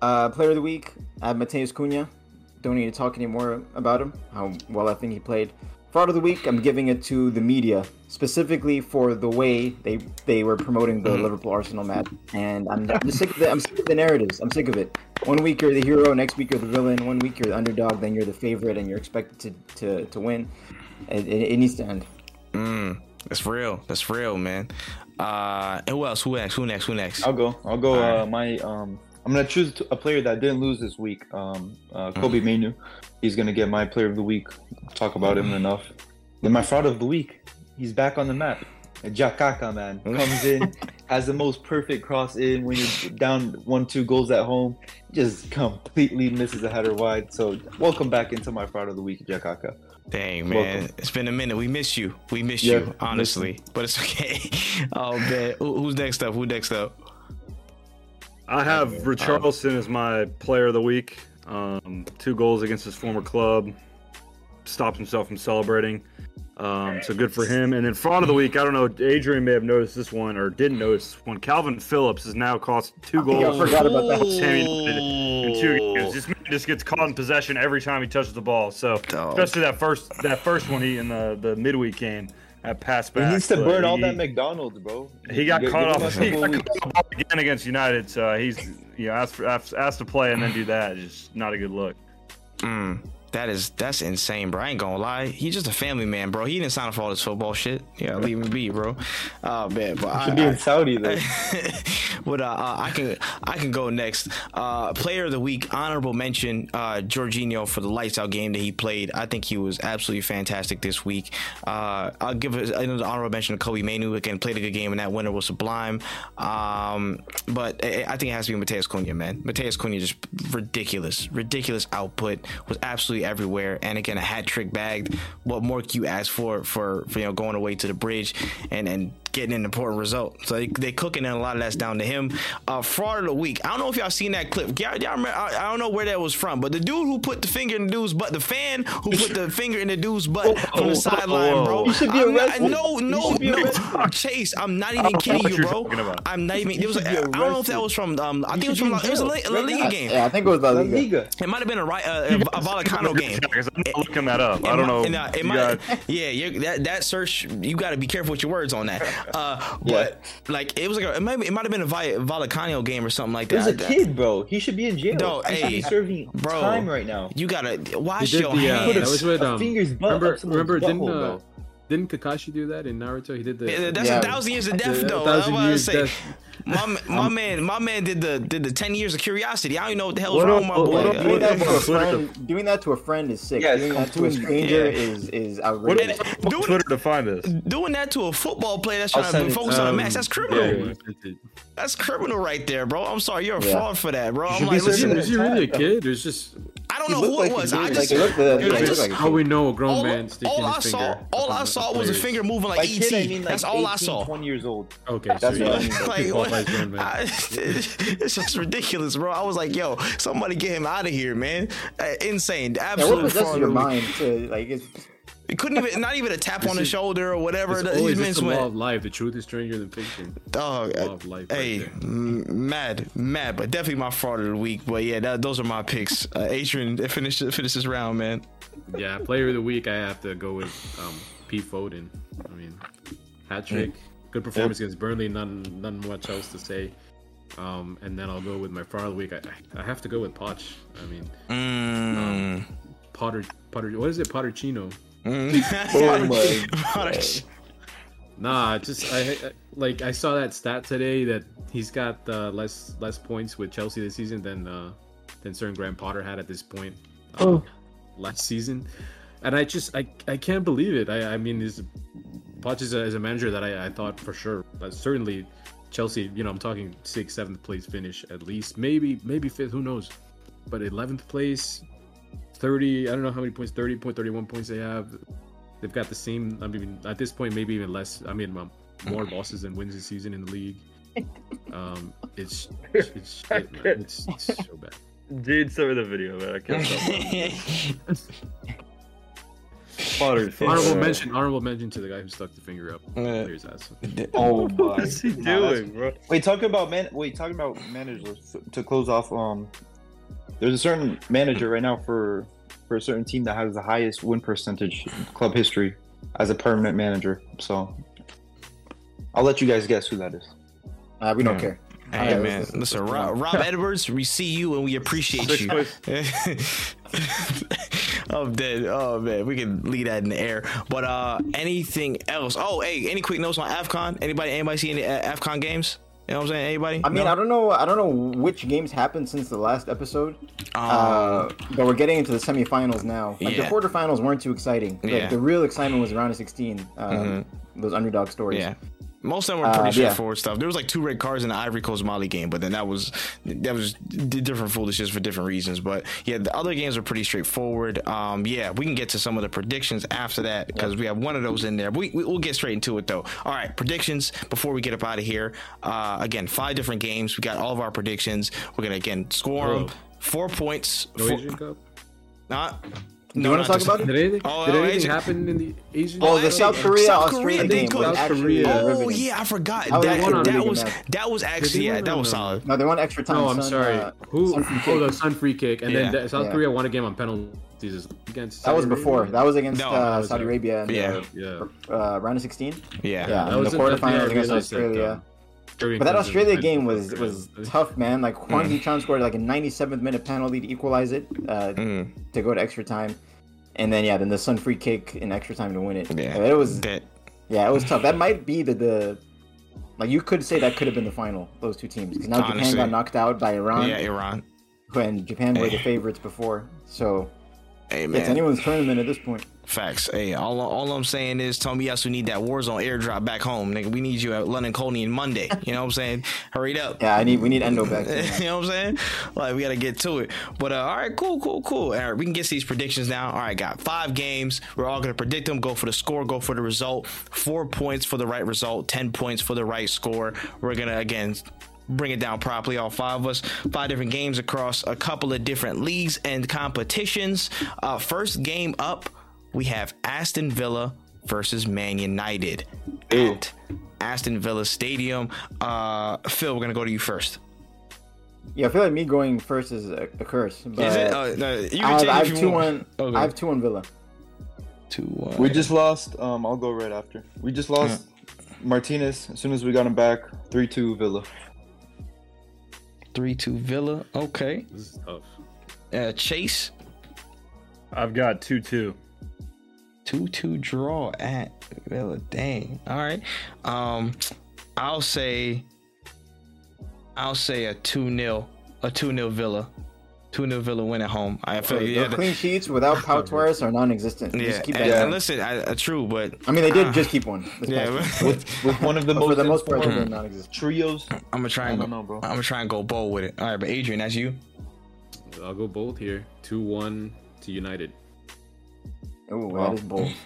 Uh, player of the week, I have Matheus Cunha. Don't need to talk anymore about him, how well I think he played. Fraud of the week, I'm giving it to the media, specifically for the way they they were promoting the Liverpool Arsenal match. And I'm, I'm sick of the, I'm sick of the narratives. I'm sick of it. One week you're the hero, next week you're the villain. One week you're the underdog, then you're the favorite, and you're expected to to, to win. It, it, it needs to end. Mm, that's real. That's real, man. Uh, and who else? Who next? Who next? Who next? I'll go. I'll go. Alright. Uh, my um, I'm gonna choose a player that didn't lose this week. Um, uh, Kobbie Mainoo. He's gonna get my player of the week. Talk about him enough. Then my fraud of the week. He's back on the map. Jakaka man comes in, has the most perfect cross in when you're down one two goals at home. Just completely misses a header wide. So welcome back into my fraud of the week, Jakaka. Dang man, Welcome. it's been a minute. We miss you. We miss Yeah, you, honestly. But it's okay. oh man, Who- who's next up? Who next up? I have Richarlison as my player of the week. Um, two goals against his former club. Stops himself from celebrating. Um, so good for him. And then fraud of the week. I don't know. Adrian may have noticed this one or didn't notice this one. Kalvin Phillips has now cost two think I goals. forgot about that. Sam in two games. This man just gets caught in possession every time he touches the ball. So Dog. especially that first that first one he in the the midweek game that pass back. He needs to but burn all that McDonald's, bro. he got Give- caught give off. a He got weeks. caught off again against United, so he's you know asked for asked, asked to play and then do that. Just not a good look. Mm, That is that's insane, bro. I ain't gonna lie. He's just a family man, bro. He didn't sign up for all this football shit. Yeah, leave him be, bro. Oh man, but I, Should be in Saudi though. but uh, uh, I can I can go next. Uh, player of the week, honorable mention, uh, Jorginho for the lights out game that he played. I think he was absolutely fantastic this week. Uh, I'll give another honorable mention to Kobbie Mainoo. Again, played a good game, and that winner was sublime. Um, but I I think it has to be Matheus Cunha, man. Matheus Cunha just ridiculous, ridiculous output was absolutely everywhere, and again a hat trick bagged. What more can you ask for for for you know going away to the bridge and and getting an important result? So they, they cooking, and a lot of that's down to him. Uh, fraud of the week. I don't know if y'all seen that clip. Y'all, y'all remember, I, I don't know where that was from, but the dude who put the finger in the dude's butt, the fan who put the finger in the dude's butt from the sideline, bro. You should be I'm not- arrested. no, no, no. Chase. I'm not even kidding you, bro. I'm not even. It was. should I be don't know if that was from. Um, I think it was from. be It was a in La, La Liga now. game. Yeah, I think it was La La Liga. Liga. It might have been a right uh, a, a Vallecano game. Because I'm not looking that up. I don't know. And, uh, it might, yeah, that that search you got to be careful with your words on that. Uh, but like it was like a, it might it might have been a Vi- Vallecano game or something like There's that. a kid, bro. He should be in jail. No, he should hey, be serving bro, time right now. You gotta wash did your the, uh, hands. that was with a um. finger's butt remember, up someone's remember, didn't butthole, uh, didn't Kakashi do that in Naruto? He did the. Yeah, That's Yeah. a thousand years of death, The though. thousand I was years say, death. My my man, my man did the did the ten years of curiosity. I don't even know what the hell What wrong, up- with my what boy. Doing that to a friend, doing that to a friend is sick. Yeah, doing that to a completely- stranger yeah. is is What outrageous. is Doing- Twitter to find this? Doing that to a football player that's I'll trying to it- focus on a um, match, that's criminal. he sent. That's criminal right there, bro. I'm sorry, you're a Yeah. fraud for that, bro. I'm like, be Is he, listen, is he really a kid? There's just I don't He know who like it was. did, I just he looked, uh, Dude, yeah, I just- like how we know a grown all, man sticking all I his saw, finger. all I saw on was a finger moving like By ET. kid, I mean like That's all 18, I saw. 20 years old. Okay, That's so what yeah, I mean. like, he what? qualifies grown man. I- it's just ridiculous, bro. I was like, yo, somebody get him out of here, man. Uh, insane, Yeah, what possesses fraud. your mind to like? It's, It couldn't even, not even a tap on the is- shoulder or whatever. It's that always These it's men the law of life. The truth is stranger than fiction. dog. Law of life. right Hey, there. m- mad, mad, but definitely my fraud of the week. But yeah, that, those are my picks. Uh, Adrian, finish finish this round, man. Yeah, player of the week, I have to go with um, Pete Foden. I mean, hat trick, good performance against Burnley. None, none much else to say. Um, and then I'll go with my fraud of the week. I, I have to go with Poch. I mean, Mm. Potter, Potter. What is it, Potterchino? Oh my Potter- Nah, just I, I like I saw that stat today that he's got uh, less less points with Chelsea this season than uh, than certain Graham Potter had at this point uh, last season, and I just I, I can't believe it. I I mean, is Poch is a, is a manager that I, I thought for sure, but certainly Chelsea. You know, I'm talking sixth, seventh place finish at least, maybe maybe fifth. Who knows? But 11th place, 30. I don't know how many points. 30 point, 31 points they have. They've got the same. I mean, at this point, maybe even less. I mean, um, more losses than wins this season in the league. Um, it's it's shit, man. It's, it's so bad. Dude, send me the video, man. I can't stop. Potter's Honorable mention. Honorable mention to the guy who stuck the finger up Uh, player's ass. Oh my. What is he doing, bro? Wait, talking about man. Wait, talking about managers to close off. Um, there's a certain manager right now for for a certain team that has the highest win percentage in club history as a permanent manager. So I'll let you guys guess who that is. uh, we don't Yeah. care. Hey Yeah, man, let's- let's- listen, let's Rob, Rob Edwards, we see you and we appreciate you. I'm dead. Oh man, we can leave that in the air. But uh, anything else? Oh, hey, any quick notes on Afcon? Anybody? Anybody see any uh, Afcon games? You know what I'm saying? Anybody? I mean, No? I don't know. I don't know which games happened since the last episode. Um, Uh, but we're getting into the semifinals now. Like Yeah. the quarterfinals weren't too exciting. Like, Yeah. Mm-hmm. the real excitement was round of 16. Um, Those underdog stories. yeah. Most of them were Uh, pretty yeah. straightforward stuff. There was like two red cards in the Ivory Coast Mali game, but then that was that was d- different foolishness for different reasons. But yeah, the other games were pretty straightforward. Um, yeah, we can get to some of the predictions after that because we have one of those in there. We, we we'll get straight into it though. All right, predictions before we get up out of here. Uh, again, five different games. We got all of our predictions. We're gonna again score them. Four points. No Four- Cup. not. Do you want to talk about it? Did anything? Oh, did anything happen in the Asian? Oh, the South Korea South Korea, they game South Korea. Oh yeah, I forgot. That was That, that was that was actually yeah, that was solid. No, they won extra time. No, I'm son, sorry. uh, Who? Son free Oh, the Son free kick, and Yeah. then the, South Yeah. Korea won a game on penalties against. That was before. That was against No, uh, was Saudi Arabia. Yeah. the, Yeah. Uh, round of 16. Yeah. Yeah, that was the in- yeah, I quarterfinals against Australia. But that Australia game was was tough, man. Like Hwang Mm. Hee-chan scored like a 97th minute penalty to equalize it uh, Mm. to go to extra time. And then yeah, then the Son free kick in extra time to win it. Yeah, it was that. yeah, it was tough. That might be the the like you could say that could have been the final. Those two teams because now Japan got knocked out by Iran, Yeah, Iran. when Japan were the favorites before. So Hey it's anyone's tournament at this point. Facts. Hey, all, all I'm saying is Tomiyasu need that Warzone airdrop back home, nigga. We need you at London Colney Monday. You know what I'm saying? Hurry up. Yeah, I need we need Endo back. you know what I'm saying? Like we gotta get to it. But uh, all right, cool, cool, cool. All right, we can get these predictions now. All right, got five games. We're all gonna predict them. Go for the score. Go for the result. Four points for the right result. Ten points for the right score. We're gonna again bring it down properly. All five of us. Five different games across a couple of different leagues and competitions. Uh, first game up, we have Aston Villa versus Man United at Aston Villa Stadium. Uh, Phil, we're gonna go to you first. Yeah, I feel like me going first is a, a curse. But Is it? Uh, no, you can I have, I have two want. one. Okay. I have two one Villa. Two one. We just lost. Um, I'll go right after. We just lost Martinez. As soon as we got him back, three two Villa. three two Villa. Okay. This is tough. Uh, Chase I've got two two. Two two draw at Villa. Dang. All right. Um, I'll say. I'll say a two 0 a two 0 Villa. Two 0 Villa win at home. I feel The yeah. clean sheets without Pau Torres are non-existent. Yeah, Just keep and, that. And listen, I, uh, true, but I mean, they did Ah. just keep one. yeah, past but- week. With with one of the most for the most part, they've non-existent. trios. I'm gonna try and go. don't know, bro. I'm gonna try and go bold with it. All right, but Adrian, that's you. I'll go bold here. Two one to United. Ooh, Wow. that is bold.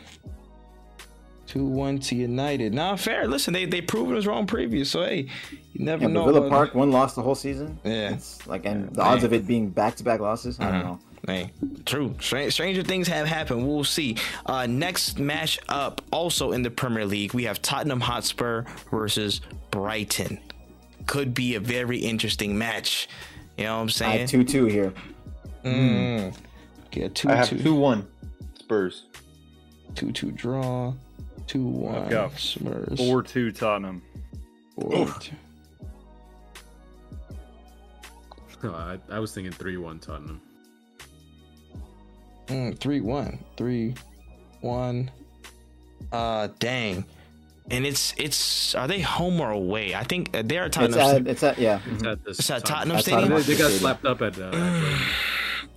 Two one to United. Nah, fair. Listen, they they proven us wrong previous. So hey, you never Yeah, know. but Villa what- Park, one loss the whole season. Yeah. It's like, and the Man. odds of it being back-to-back losses, I Mm-hmm. don't know. Hey, true. Str- stranger things have happened. We'll see. Uh, next match up, also in the Premier League, we have Tottenham Hotspur versus Brighton. Could be a very interesting match. You know what I'm saying? I saying? have two-two here. Mm. Get two I have two, two one Spurs. two two draw. Two one. got Spurs. Four two Tottenham. Four, two. I, I was thinking three one Tottenham. Mm, three one. Three one. Uh, dang. And it's it's are they home or away? I think uh, they're It's Tottenham. at, it's at, yeah. It's at this. It's at Tottenham At Stadium. They, got slapped up at. Uh, at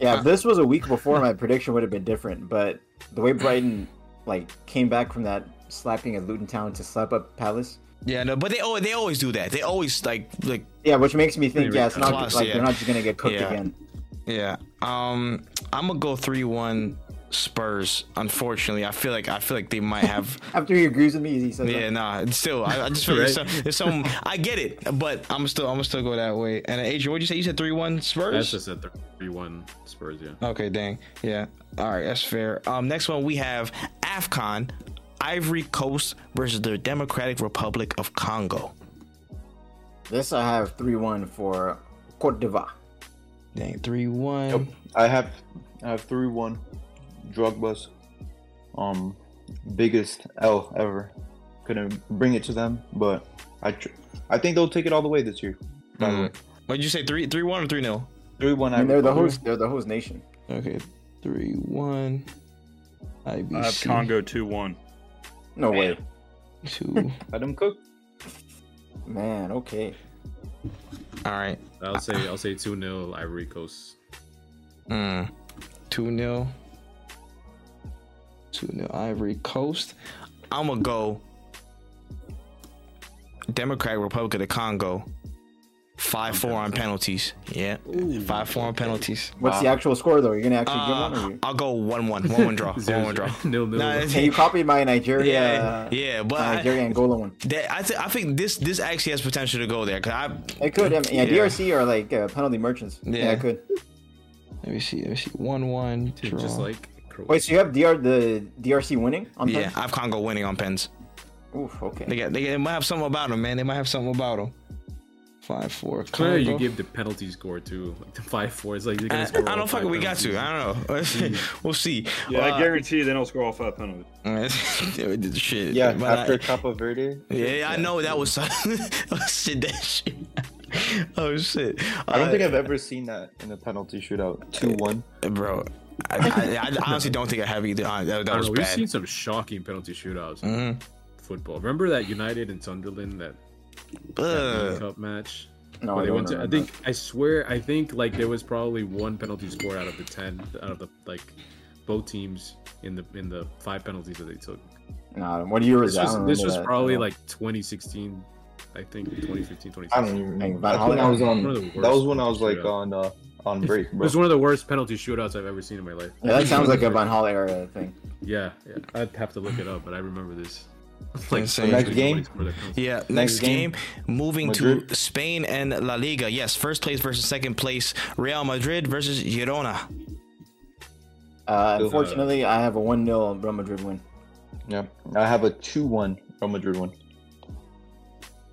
Yeah, if this was a week before, my prediction would have been different. But the way Brighton like came back from that slapping at Luton Town to slap up Palace, Yeah, no, but they always they always do that. They always like like yeah, which makes me think, yeah, it's not close, like yeah. they're not just gonna get cooked Yeah. again. yeah. Um, I'm gonna go three one Spurs. Unfortunately, I feel like I feel like they might have. After he agrees with me, he says, yeah, that. nah. it's Still, I, I just feel like there's some, there's some. I get it, but I'm still I'm gonna still go that way. And uh, Adrian, what'd you say? You said three one that's Spurs. just at three one Spurs. Yeah. Okay, dang. Yeah. All right, that's fair. Um, next one we have AFCON, Ivory Coast versus the Democratic Republic of Congo. This I have three one for Cote d'Ivoire. Dang, three one. Yep. I have I have three one. Drug bus. Um, biggest L ever. Couldn't bring it to them, but I tr- I think they'll take it all the way this year. By the way, What'd you say? Three three one or three nil? three one. I mean, they're the host. They're the host nation. Okay, three one. IBC I have Congo two one. No way, two. Let them cook. man. Okay. All right. I'll say I'll say two 0 Ivory Coast. Mm. Two nil. Two nil Ivory Coast. I'm gonna go. Democratic Republic of the Congo. Five four on penalties. Yeah. Five four on penalties. What's the actual score though? You're gonna actually give one, Uh, or you? I'll go one one. One one draw. Zero, One one draw. zero. Nil nil. Nah, Hey, you copied my Nigeria. yeah, yeah, but my I, Nigeria Angola one. that, I, th- I think this this actually has potential to go there. Cause I It could. I mean, yeah, Yeah. DRC are like uh, penalty merchants. Yeah. Yeah. it could. let me see. Let me see. One one draw. just like Croatia. Wait, so you have DR the DRC winning on yeah. I have Congo winning on pens. Oof. Okay. They got they, get they might have something about them, man. They might have something about them. Five four. Where you give the penalty score to like the five four. It's like you're I, gonna score. I all don't fucking. five We got to. I don't know. we'll see. Yeah, I Uh, guarantee they don't score off that penalty. shit. Yeah, but after I, Cabo Verde. yeah, I know that was oh, shit. That shit. Oh shit. I don't Uh, think I've ever seen that in a penalty shootout. Two one. bro. I, I, I honestly don't think I have either. Uh, that, that I was know, we've bad. seen some shocking penalty shootouts in Mhm. football. Remember that United and Sunderland that, that Cup match? No, where I don't went to, I think I swear I think like there was probably one penalty score out of the ten out of the like both teams in the in the five penalties that they took. Nah, what year was This that? Was, this was that at probably all. like 2016, I think 2015, 2016. I don't even. Hey, remember. Van I think I was on. One of the That was when I was like on uh, on break, It bro. was one of the worst penalty shootouts I've ever seen in my life. Yeah, that sounds like a Van Gaal era thing. Yeah, yeah. I'd have to look it up, but I remember this. Insane. Next game? For the penalty. Yeah, next, Next game, game, moving Madrid. to Spain and La Liga. Yes, first place versus second place. Real Madrid versus Girona. Uh, Still, uh, unfortunately, I have a 1 0 Real Madrid win. Yeah, I have a two-one Real Madrid win.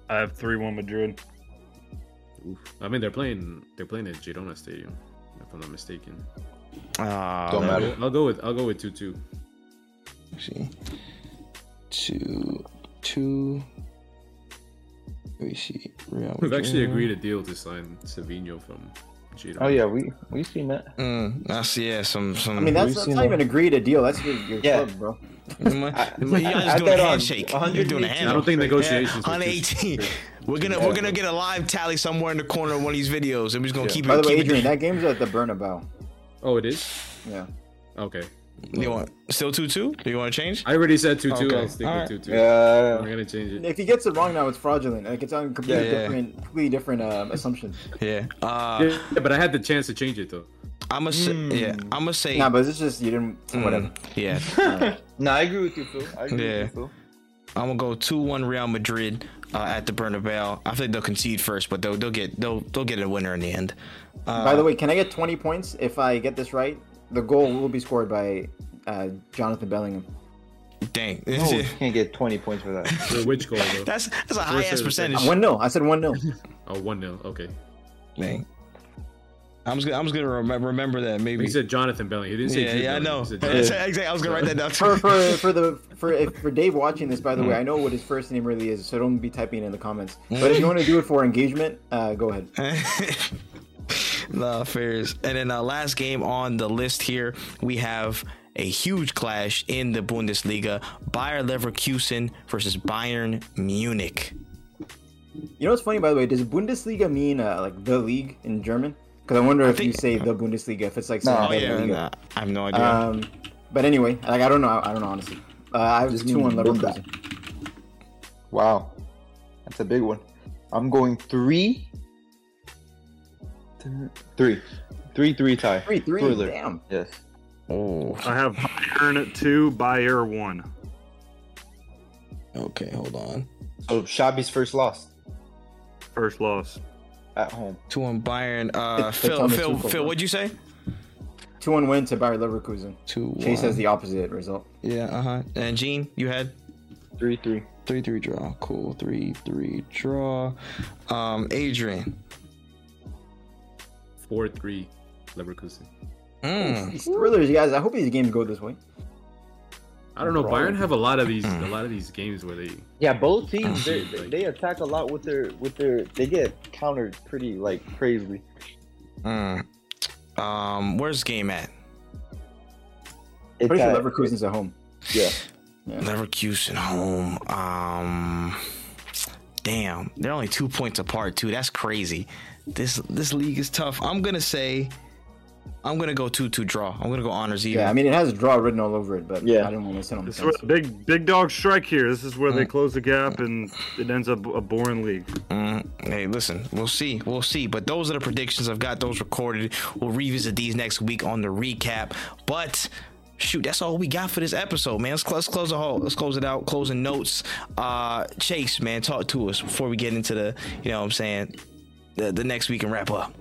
I have three one Madrid. Oof. I mean, they're playing. They're playing at Girona Stadium, if I'm not mistaken. Uh, Don't let me matter. I'll go with. I'll go with two two. See, two, two. Let me see. Real We've actually agreed a deal to sign Savinho from Girona. Oh yeah, we we seen that. Mm, that's yeah, some some. I mean, that's, that's not even agreed a deal. That's your, your Yeah. club, bro. you I- guys I doing a bet handshake. You're doing a 118. I don't think negotiations. were too- 118. We're gonna we're gonna get a live tally somewhere in the corner of one of these videos, and we're just gonna Yeah. keep By it. the way, Adrian, that game's at the Bernabeu. Oh, it is. Yeah. Okay. You want still two two? Do you want to change? I already said two two. Okay. I'll stick Alright. with two two. Yeah. I'm gonna change it. If he gets it wrong now, it's fraudulent. Like it's on completely Yeah, yeah. different, completely different um, assumptions. Yeah. Uh, Yeah, but I had the chance to change it though. I'm gonna say. Yeah. I'm gonna say. Nah, but it's just you didn't. mm, Whatever. Yeah. No, I agree with you, Phil. I agree Yeah. with you, Phil. I'm gonna go two one Real Madrid uh, at the Bernabeu. I think they'll concede first, but they'll they'll get they'll they'll get a winner in the end. Uh, By the way, can I get 20 points if I get this right? The goal will be scored by uh, Jonathan Bellingham. dang. No, you can't get 20 points for that. For which goal though? that's that's a high ass First or second? percentage. One nil. I said one nil. oh, one nil. Okay. Dang. I'm just gonna I'm just gonna remember remember that maybe. He said Jonathan Bellingham. He didn't say. yeah, Jude yeah, I know. He said That's Jonathan. exactly. I was gonna write that down For for for the for if, for Dave watching this, by the way, I know what his first name really is, so don't be typing in the comments. But if you want to do it for engagement, uh, go ahead. No fairs. And then uh, last game on the list here, we have a huge clash in the Bundesliga: Bayer Leverkusen versus Bayern Munich. You know what's funny, by the way? Does Bundesliga mean uh, like the league in German? Because I wonder if you say the Bundesliga, if it's like No, Oh yeah, Liga. nah, I have no idea. Um, but anyway, like I don't know, I don't know honestly. Uh, I was Just two on mean Bunda. Leverkusen. Wow, that's a big one. I'm going three, three, three, three tie. Three three. Thriller. Damn. Yes. oh, I have Bayern at two, Bayer one. okay, hold on. So Xabi's first loss First loss. at home. Two on Bayern. Uh, It's- it's Phil, Phil, Phil, what'd you say? Two one win to Bayer Leverkusen. Two. Chase one. has the opposite result. Yeah, uh huh. And Gene, you had Three, three. three three draw. Cool. Three three draw. Um, Adrian. Four three, Leverkusen. Mm. These thrillers, guys. I hope these games go this way. I don't know. Bro. Bayern have a lot of these. Mm. A lot of these games where they. Yeah, both teams they, Mhm. they, they attack a lot with their with their they get countered pretty like crazily. Mm. Um, where's game at? It's Pretty sure Leverkusen's at home. Yeah. Leverkusen home. Um, damn, they're only two points apart too. That's crazy. This this league is tough. I'm gonna say, I'm gonna go two two draw. I'm gonna go honors even. Yeah, I mean it has a draw written all over it, but Yeah. I didn't want to sit on the This is the big big dog strike here. This is where they Mm. close the gap and it ends up a boring league. Mm, hey, listen, we'll see, we'll see. But those are the predictions. I've got those recorded. We'll revisit these next week on the recap. But shoot, that's all we got for this episode, man. Let's, let's close the whole. Let's close it out. Closing notes. Uh, Chase, man, talk to us before we get into the, you know, what I'm saying, the, the next week and wrap up.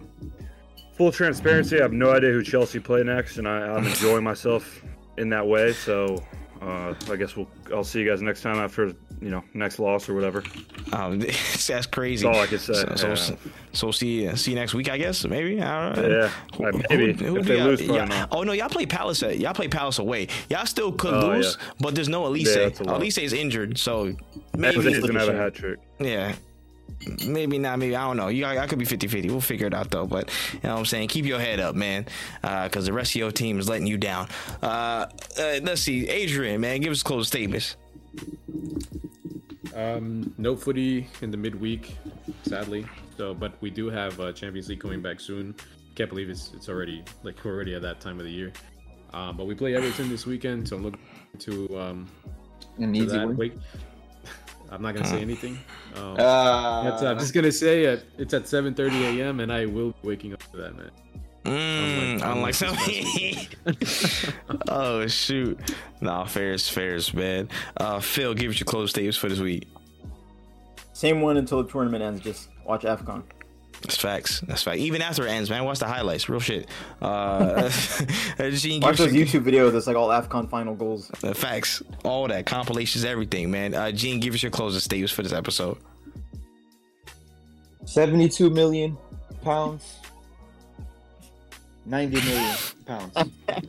Full transparency, I have no idea who Chelsea play next, and I, I'm enjoying myself in that way. So uh, I guess we'll I'll see you guys next time after you know next loss or whatever. Um, that's crazy. That's all I can say, So, so, yeah. so see, see you next week, I guess. Maybe. I don't know. Yeah, Who- uh, who- maybe. who If they lose, Oh no, y'all play Palace. At, y'all play Palace away. Y'all still could Oh, lose, yeah. but there's no Olise. Yeah, that's a lot. Olise is injured, so maybe. Maybe he's gonna have a hat trick. Yeah. Maybe not. Maybe I don't know. You, I, I could be 50-50. We'll figure it out though. But you know what I'm saying. Keep your head up, man, because the rest of your team is letting you down. Uh, uh, let's see, Adrian, man, give us close statements. Um, no footy in the midweek, sadly. So, but we do have uh, Champions League coming back soon. Can't believe it's it's already like we're already at that time of the year. Um, but we play Everton this weekend, so I'm looking to um An to easy that. win. Wait, I'm not gonna say anything. Um, Uh, that's- I'm just gonna say it. It's at 7:30 a.m. and I will be waking up for that, man. Mm, Unlike- unlike unlike some. oh shoot! Nah, fairs, fairs, man. Uh, Phil, give us your close statements for this week. Same one until the tournament ends. Just watch AFCON. That's facts. That's fact. Even after it ends, man, watch the highlights. Real shit. Uh, Gene, Watch those us YouTube videos. That's like all AFCON final goals. uh, facts. All that compilations, everything, man. Uh, Gene, give us your closing statements for this episode. 72 million pounds. 90 million pounds.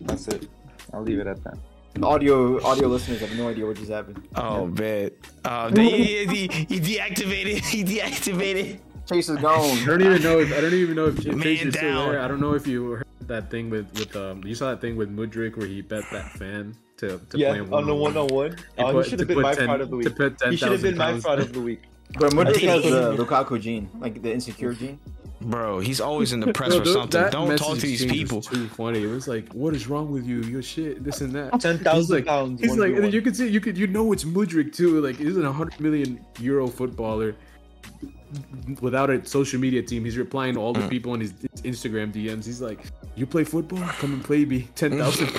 That's it. I'll leave it at that. Audio audio listeners have no idea what just happened. Oh man. Uh, he, he, he deactivated. He deactivated. Chase is gone. I don't even know if I don't even know if Chase is still down. there. I don't know if you heard that thing with with um. You saw that thing with Mudryk where he bet that fan to to Yeah, play on the one on one. Oh, put- he should have been my 10 fraud of the to week. put He should have been my 10,000 fraud of the week. But Mudryk has the Lukaku gene, like the insecure gene. Bro, he's always in the press Bro, for th- something. Don't talk to these people. was Too funny. It was like, "What is wrong with you? Your shit, this and that." Ten thousand He's like, pounds. he's like, 1v1. you could see, you could, you know, it's Mudryk too. Like, he's a hundred million euro footballer without a social media team. He's replying to all Mm. the people on his Instagram DMs. He's like, "You play football? Come and play me. Ten thousand.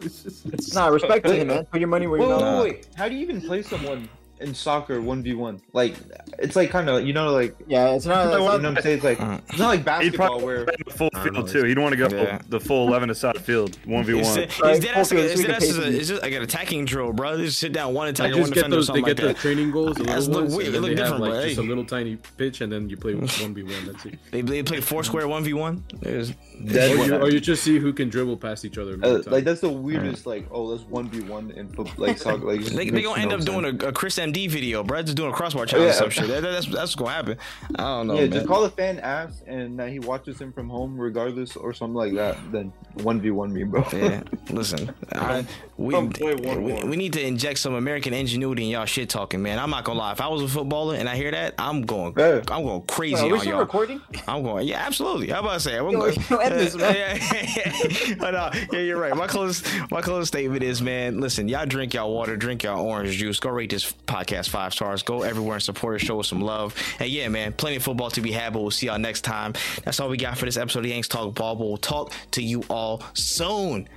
it's just, it's Nah, respect to him, man. Put your money where Wait, your wait, mouth. wait, wait. How do you even play someone in soccer one v one? Like, it's like kind of you know like Yeah, it's not. you It's know not what I'm saying? It's like Mm. it's not like He'd basketball probably where the full I know, field too. He'd want to go Yeah. the full eleven aside field, one v one. it's, Right, dead ass, focus, it's, we dead can ass pay is a, for it's just like an attacking drill, bro. They just sit down one I attacker, one get defender, or those. They something like get the that. training goals, the That's little look ones, weird. It then look different, like just a little tiny pitch, and then you play one v one. That's it. They, they play four square one v one. Or you, just see who can dribble past each other. more Uh, time. like that's the weirdest. Like, oh, that's one v one in like soccer. Like, They, they makes gonna end up doing a, a Chris MD video, bro. Just doing a crossbar challenge or Yeah. some shit. That, that's that's what's gonna happen. I don't know. yeah, man. just call the fan ass and that he watches him from home regardless or something like that. Then one v one me, bro. Yeah, listen, I, we, Come play one we, we need to inject some American ingenuity in y'all shit talking, man. I'm not gonna lie. If I was a footballer and I hear that, I'm going, Yeah. I'm going crazy Are on y'all. recording? I'm going, yeah, absolutely. How about I say, I'm Yo, going, yo, end this, man. Yeah, yeah, yeah. But, uh, yeah, you're right. My close, my close statement is, man, listen, y'all drink y'all water, drink y'all orange juice. Go rate this podcast five stars. Go everywhere and support us. Show us some love. And yeah, man, plenty of football to be had. But we'll see y'all next time. That's all we got for this episode of Yanks Talk Ball. But we'll talk to you all soon.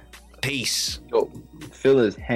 Peace. Yo, Phil is hang-